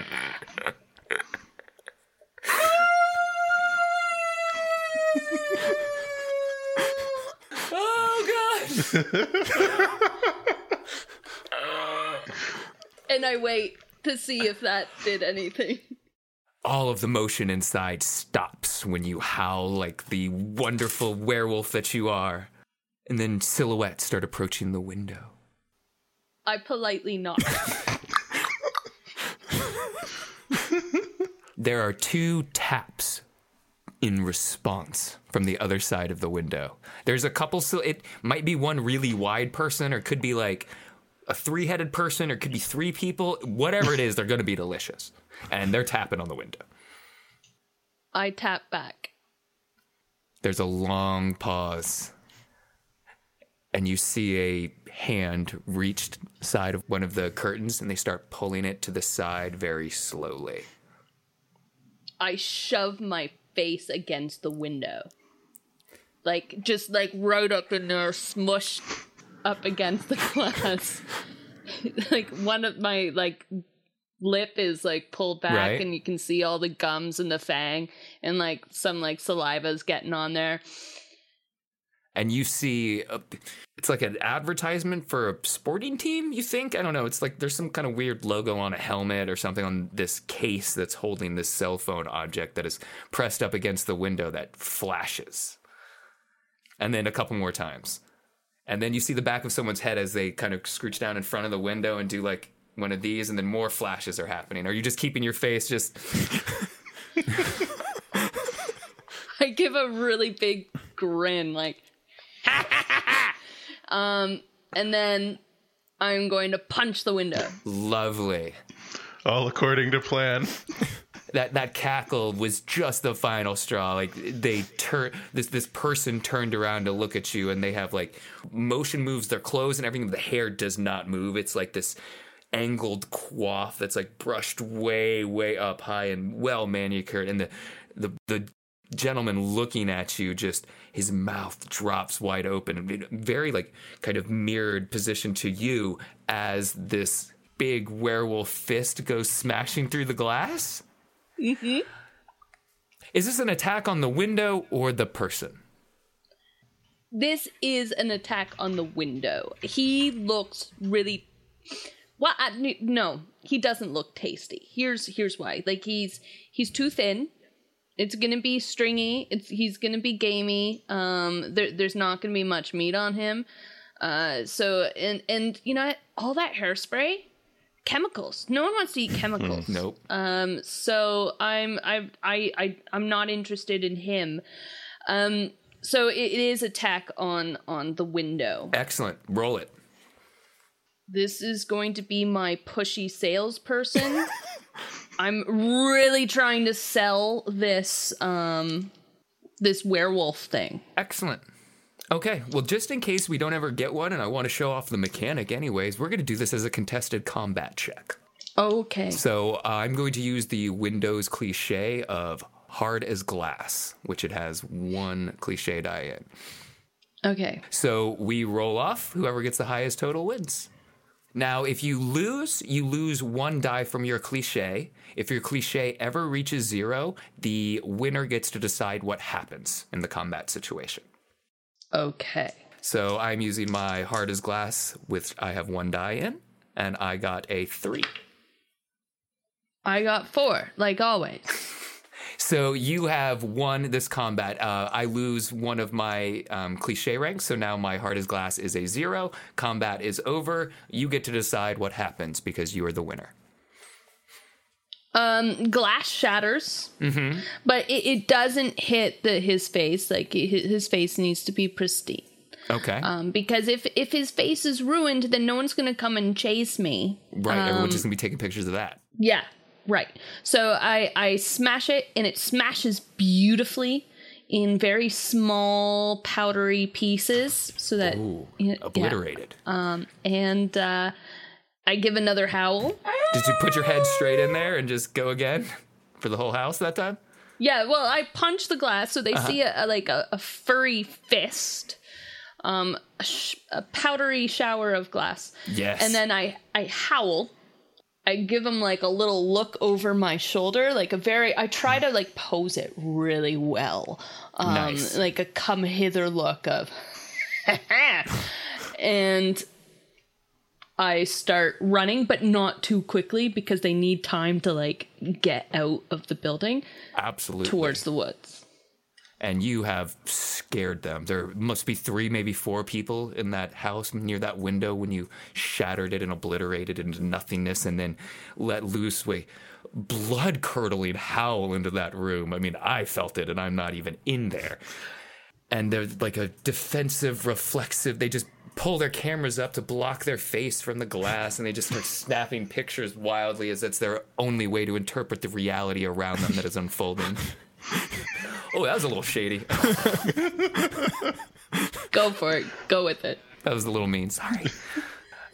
Oh, God. And I wait to see if that did anything. all of the motion inside stops when you howl like the wonderful werewolf that you are. And then silhouettes start approaching the window. I politely knock. <laughs> There are two taps in response from the other side of the window. There's a couple, so it might be one really wide person, or it could be like a three headed person, or it could be three people. Whatever it is, they're going to be delicious. And they're tapping on the window. I tap back. There's a long pause. And you see a hand reached side of one of the curtains and they start pulling it to the side very slowly. I shove my face against the window. Like, just like right up in there, smushed up against the <laughs> glass. <laughs> like, one of my, like, lip is like pulled back Right. and you can see all the gums and the fang and like some like saliva's getting on there. And you see a, it's like an advertisement for a sporting team, you think? I don't know. It's like there's some kind of weird logo on a helmet or something on this case that's holding this cell phone object that is pressed up against the window that flashes. And then a couple more times. And then you see the back of someone's head as they kind of scooch down in front of the window and do like one of these, and then more flashes are happening. Are you just keeping your face just. <laughs> I give a really big grin, like, <laughs> um, and then I'm going to punch the window. Lovely. All according to plan. that that cackle was just the final straw. Like they turn this this person turned around to look at you, and they have like motion moves their clothes and everything. The hair does not move. It's like this angled coif that's like brushed way way up high and well manicured, and the the the gentleman looking at you just his mouth drops wide open very like kind of mirrored position to you as this big werewolf fist goes smashing through the glass mm-hmm. is this an attack on the window or the person? This is an attack on the window. He looks really. Well, I, no, he doesn't look tasty. Here's here's why. Like he's he's too thin. It's gonna be stringy. It's he's gonna be gamey. Um, there, there's not gonna be much meat on him. Uh, so and and you know all that hairspray, chemicals. No one wants to eat <laughs> chemicals. Nope. Um, so I'm I I I I'm not interested in him. Um, so it, it is attack on on the window. Excellent. Roll it. This is going to be my pushy salesperson. <laughs> I'm really trying to sell this um this werewolf thing. Excellent. Okay, well, just in case we don't ever get one and I want to show off the mechanic anyways, we're going to do this as a contested combat check. Okay. So uh, I'm going to use the Windows cliche of hard as glass, which it has one cliche die in. Okay. So we roll off. Whoever gets the highest total wins. Now, if you lose, you lose one die from your cliche. If your cliche ever reaches zero, the winner gets to decide what happens in the combat situation. Okay. So I'm using my hard as glass, which I have one die in, and I got a three. I got 4, like always. <laughs> So you have won this combat. Uh, I lose one of my um, cliche ranks, so now my heart is glass is a zero. Combat is over. You get to decide what happens because you are the winner. Um, glass shatters, but it, it doesn't hit the his face. Like his face needs to be pristine. Okay. Um, because if if his face is ruined, then no one's gonna come and chase me. right. um, Everyone's just gonna be taking pictures of that. Yeah, right. So I I smash it and it smashes beautifully in very small powdery pieces so that Ooh, yeah, yeah. obliterated. and uh, I give another howl. Did you put your head straight in there and just go again <laughs> for the whole house that time? Yeah, well, I punch the glass so they see a, a like a, a furry fist, um, a, sh- a powdery shower of glass. Yes. and then I I howl. I give him like a little look over my shoulder, like a very. I try to like pose it really well, um, Nice. like a come hither look of, <laughs> and I start running, but not too quickly because they need time to like get out of the building Absolutely. towards the woods. And you have scared them. There must be three, maybe four people in that house near that window when you shattered it and obliterated it into nothingness and then let loose a blood curdling howl into that room. I mean, I felt it and I'm not even in there. And they're like a defensive, reflexive, they just pull their cameras up to block their face from the glass and they just start <laughs> snapping pictures wildly as it's their only way to interpret the reality around them that is unfolding. <laughs> Oh, that was a little shady. <laughs> Go for it. Go with it. That was a little mean. Sorry.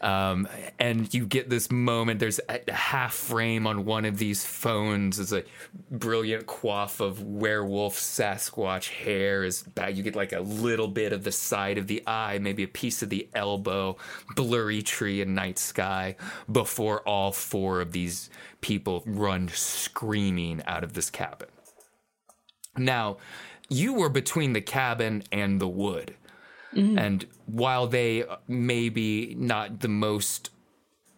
Um, and you get this moment. There's a half frame on one of these phones. It's a brilliant coif of werewolf Sasquatch hair. Is back. You get like a little bit of the side of the eye, maybe a piece of the elbow, blurry tree and night sky. Before all four of these people run screaming out of this cabin. Now, you were between the cabin and the wood. Mm-hmm. And while they uh, may be not the most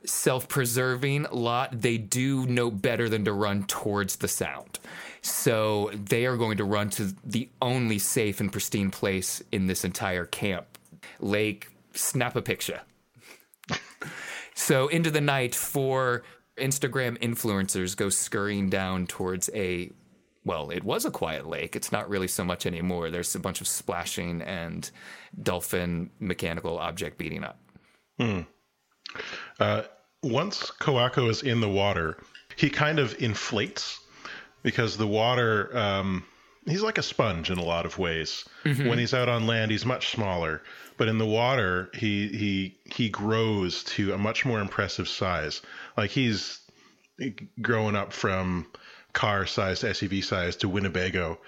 self preserving lot, they do know better than to run towards the sound. So they are going to run to the only safe and pristine place in this entire camp Lake Snap a Picture. so into the night, four Instagram influencers go scurrying down towards a well, it was a quiet lake. It's not really so much anymore. There's a bunch of splashing and dolphin mechanical object beating up. Hmm. Uh, once Koako is in the water, he kind of inflates because the water. Um, he's like a sponge in a lot of ways. Mm-hmm. When he's out on land, he's much smaller, but in the water, he he he grows to a much more impressive size. Like he's growing up from car size to SUV size to Winnebago.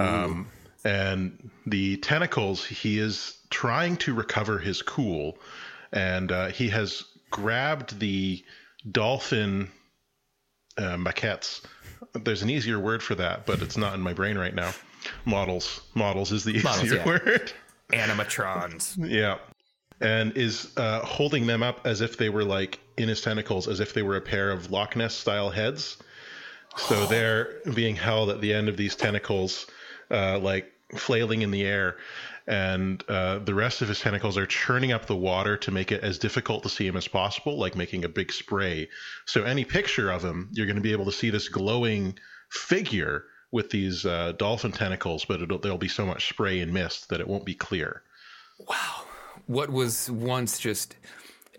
Um, and the tentacles, he is trying to recover his cool, and uh, he has grabbed the dolphin uh, maquettes. There's an easier word for that, but it's not in my brain right now. Models, models is the Models, easier yeah. word. Animatrons. <laughs> Yeah. And is uh, holding them up as if they were like in his tentacles, as if they were a pair of Loch Ness style heads. So they're being held at the end of these tentacles, uh, like flailing in the air. And uh, the rest of his tentacles are churning up the water to make it as difficult to see him as possible, like making a big spray. So any picture of him, you're going to be able to see this glowing figure with these uh, dolphin tentacles, but there'll be so much spray and mist that it won't be clear. Wow, what was once just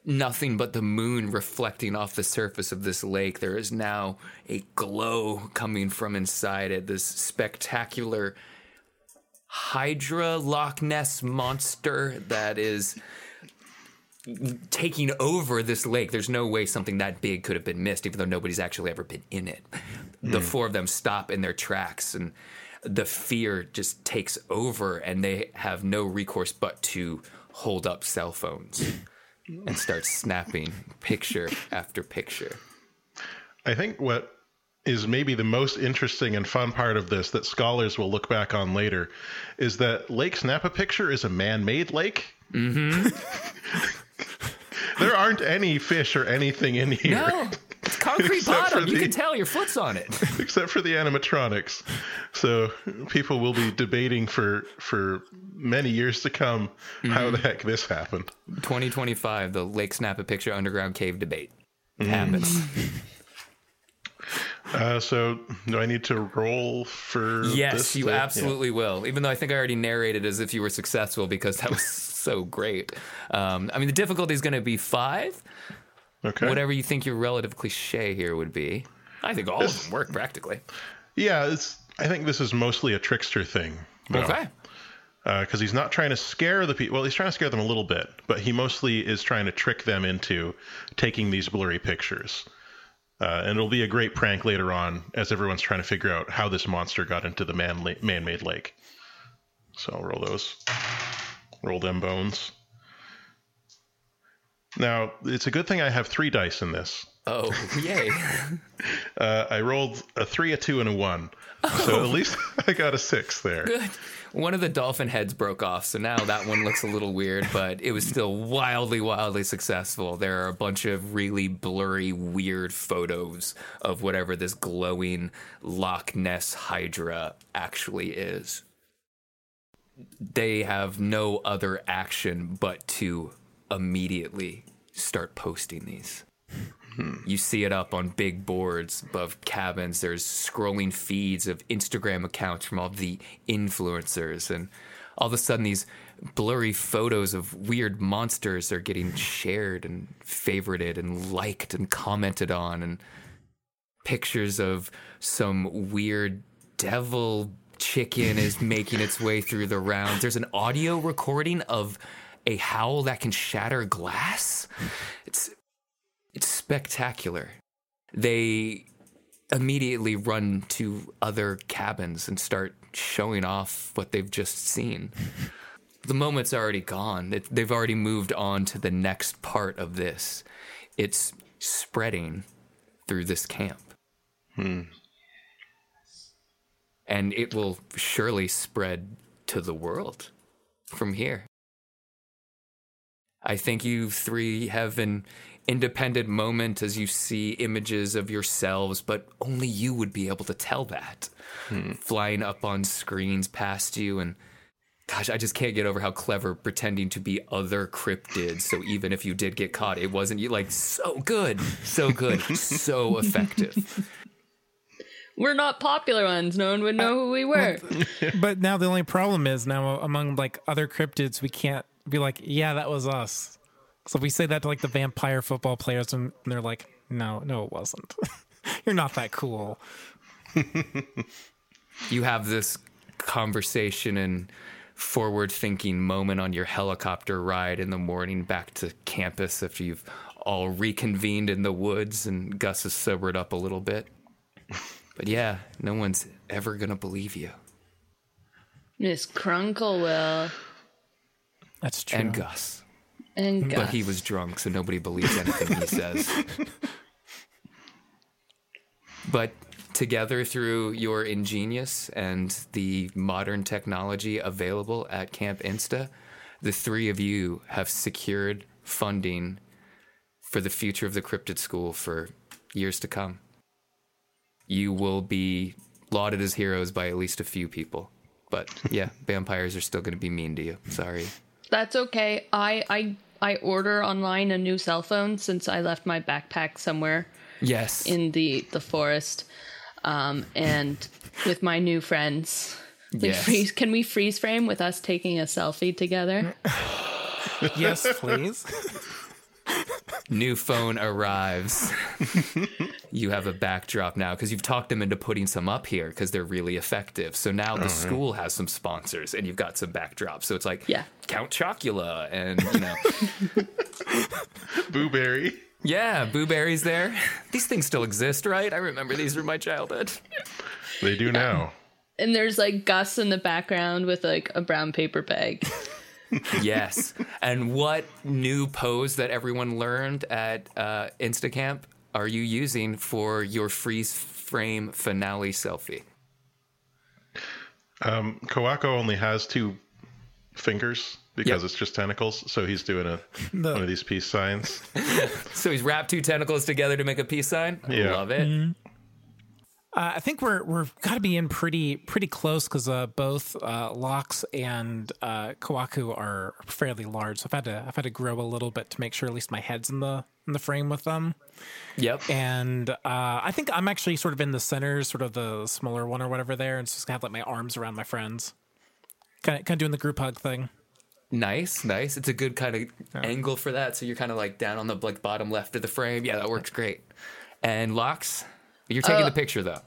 nothing but the moon reflecting off the surface of this lake, there is now a glow coming from inside it. This spectacular Hydra Loch Ness monster that is taking over this lake. There's no way something that big could have been missed, even though nobody's actually ever been in it. The hmm. four of them stop in their tracks, and the fear just takes over, and they have no recourse but to hold up cell phones and starts snapping picture after picture. I think what is maybe the most interesting and fun part of this that scholars will look back on later is that Lake Snap-a-Picture is a man-made lake. Mm-hmm. <laughs> there aren't any fish or anything in here No, concrete bottom. You can tell your foot's on it. <laughs> except for the animatronics. So people will be debating for for many years to come how the heck this happened. 2025, the Lake Snap a Picture Underground Cave debate happens. <laughs> Uh, so do I need to roll for Yes, this you to- yeah. absolutely will. Even though I think I already narrated as if you were successful because that was <laughs> so great. Um, I mean, the difficulty is going to be five. Okay. Whatever you think your relative cliche here would be. I think all of them work practically. Yeah, it's. I think this is mostly a trickster thing. though. Okay. because he's not trying to scare the people. Well, he's trying to scare them a little bit, but he mostly is trying to trick them into taking these blurry pictures. Uh, and it'll be a great prank later on as everyone's trying to figure out how this monster got into the man la- man-made lake. So I'll roll those. Roll them bones. Now it's a good thing I have three dice in this. Oh, yay. <laughs> Uh, I rolled a three, a two, and a one. Oh. So at least <laughs> I got a six there. Good. One of the dolphin heads broke off, so now that one looks a little weird, but it was still wildly, wildly successful. There are a bunch of really blurry, weird photos of whatever this glowing Loch Ness Hydra actually is. They have no other action but to immediately start posting these. You see it up on big boards above cabins. There's scrolling feeds of Instagram accounts from all the influencers. And all of a sudden, these blurry photos of weird monsters are getting shared and favorited and liked and commented on. And pictures of some weird devil chicken is making its way through the rounds. There's an audio recording of a howl that can shatter glass. It's it's spectacular. They immediately run to other cabins and start showing off what they've just seen. The moment's already gone. It, they've already moved on to the next part of this. It's spreading through this camp. Hmm. And it will surely spread to the world from here. I think you three have an independent moment as you see images of yourselves, but only you would be able to tell that. Hmm. Flying up on screens past you, and gosh, I just can't get over how clever pretending to be other cryptids. So even if you did get caught, it wasn't you. Like, so good, so good, so <laughs> effective. We're not popular ones. No one would know who we were. <laughs> But now the only problem is now among like other cryptids, we can't be like, yeah, that was us. So we say that to like the vampire football players, and they're like, no, no, it wasn't. <laughs> You're not that cool. <laughs> you have this conversation and forward thinking moment on your helicopter ride in the morning back to campus after you've all reconvened in the woods and Gus has sobered up a little bit. But yeah, no one's ever gonna believe you. Miss Crunkle will. That's true. And Gus. And But he was drunk, so nobody believes anything he says. <laughs> But together through your ingenious and the modern technology available at Camp Insta, the three of you have secured funding for the future of the cryptid school for years to come. You will be lauded as heroes by at least a few people. But yeah, vampires are still going to be mean to you. Sorry. That's okay. I I I order online a new cell phone since I left my backpack somewhere Yes. in the the forest, um, and with my new friends. Like Yes. freeze, can we freeze frame with us taking a selfie together? <sighs> yes, please. <laughs> New phone arrives. you have a backdrop now because you've talked them into putting some up here because they're really effective. So now the oh, school has some sponsors and you've got some backdrops. So it's like Yeah. Count Chocula and you know, <laughs> Booberry. yeah, Booberry's there. These things still exist, right? I remember these from my childhood. They do now. And there's like Gus in the background with like a brown paper bag. Yes. And what new pose that everyone learned at uh, Instacamp are you using for your freeze frame finale selfie? Um, Koako only has two fingers because Yep. it's just tentacles, so he's doing a The- one of these peace signs. <laughs> So he's wrapped two tentacles together to make a peace sign. I Yeah. love it. Uh, I think we're we're got to be in pretty pretty close because uh, both uh, Lox and uh, Koako are fairly large. So I've had to I've had to grow a little bit to make sure at least my head's in the in the frame with them. Yep. And uh, I think I'm actually sort of in the center, sort of the smaller one or whatever there, and just gonna have like my arms around my friends, kind of kind of doing the group hug thing. Nice, nice. It's a good kind of angle for that. So you're kind of like down on the like bottom left of the frame. Yeah, that works great. And Lox, you're taking the picture though.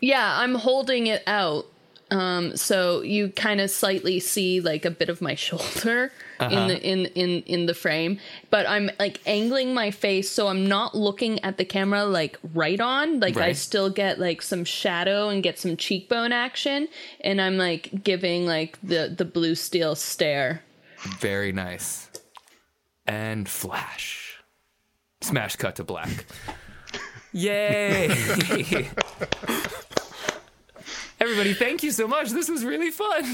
Yeah, I'm holding it out. Um, so you kind of slightly see like a bit of my <laughs> shoulder in the in in in the frame, but I'm like angling my face so I'm not looking at the camera like right on. Like I still get like some shadow and get some cheekbone action, and I'm like giving like the the blue steel stare. Very nice. And flash. Smash cut to black. Yay! Everybody, thank you so much. This was really fun.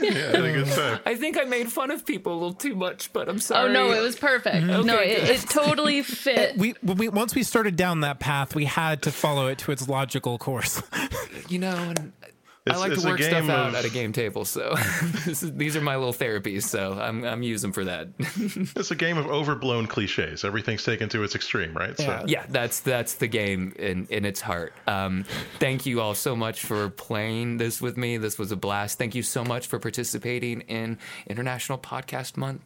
Yeah, had a good time. I think I made fun of people a little too much, but I'm sorry. Oh no, it was perfect. Mm-hmm. no, Okay, it, it totally <laughs> fit. We, we once we started down that path, we had to follow it to its logical course. you know, and I like to work stuff game out of- at a game table, so <laughs> this is, these are my little therapies. So I'm I'm using for that. <laughs> It's a game of overblown cliches. Everything's taken to its extreme, right? Yeah. So yeah, that's that's the game in in its heart. Um, thank you all so much for playing this with me. This was a blast. Thank you so much for participating in International Podcast Month.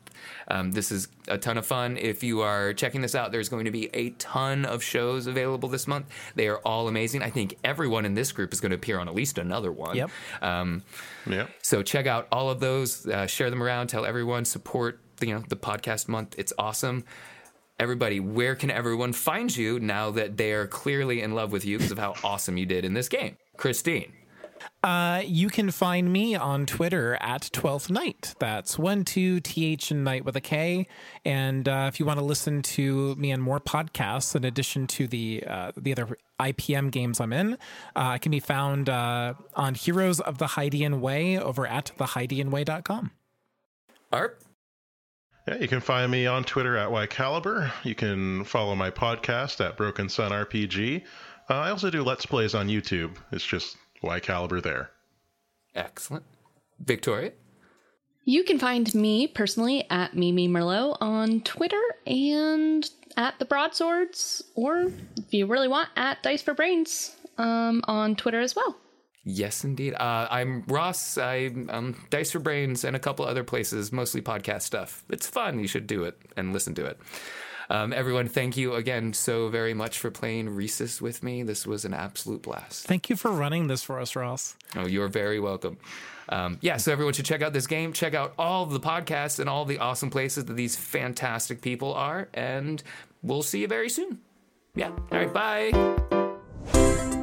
Um, this is a ton of fun. If you are checking this out, there's going to be a ton of shows available this month. They are all amazing. I think everyone in this group is going to appear on at least another one. Yep. Um, yeah. so check out all of those, uh, share them around, tell everyone, support the, you know the podcast month. It's awesome. Everybody, where can everyone find you now that they are clearly in love with you because of how awesome you did in this game? Christine. Uh, you can find me on Twitter at Twelfth Night. That's one two th and night with a K. And uh, if you want to listen to me and more podcasts, in addition to the uh, the other IPM games I'm in, uh, I can be found uh, on Heroes of the Hydian Way over at thehydeianway.com. ARP. Yeah, you can find me on Twitter at YCaliber. You can follow my podcast at Broken Sun RPG. Uh, I also do Let's Plays on YouTube. It's just YCaliber there. Excellent. Victoria. You can find me personally at Mimi Merlot on Twitter and at the Broadswords, or if you really want, at Dice for Brains um, on Twitter as well. Yes, indeed. Uh, I'm Ross. I'm um, Dice for Brains and a couple other places, mostly podcast stuff. It's fun. You should do it and listen to it. Um, everyone, thank you again so very much for playing Risus with me. This was an absolute blast. Thank you for running this for us, Ross. Oh, you're very welcome. Um, yeah, so everyone should check out this game, check out all the podcasts and all the awesome places that these fantastic people are, and we'll see you very soon. Yeah. All right. Bye.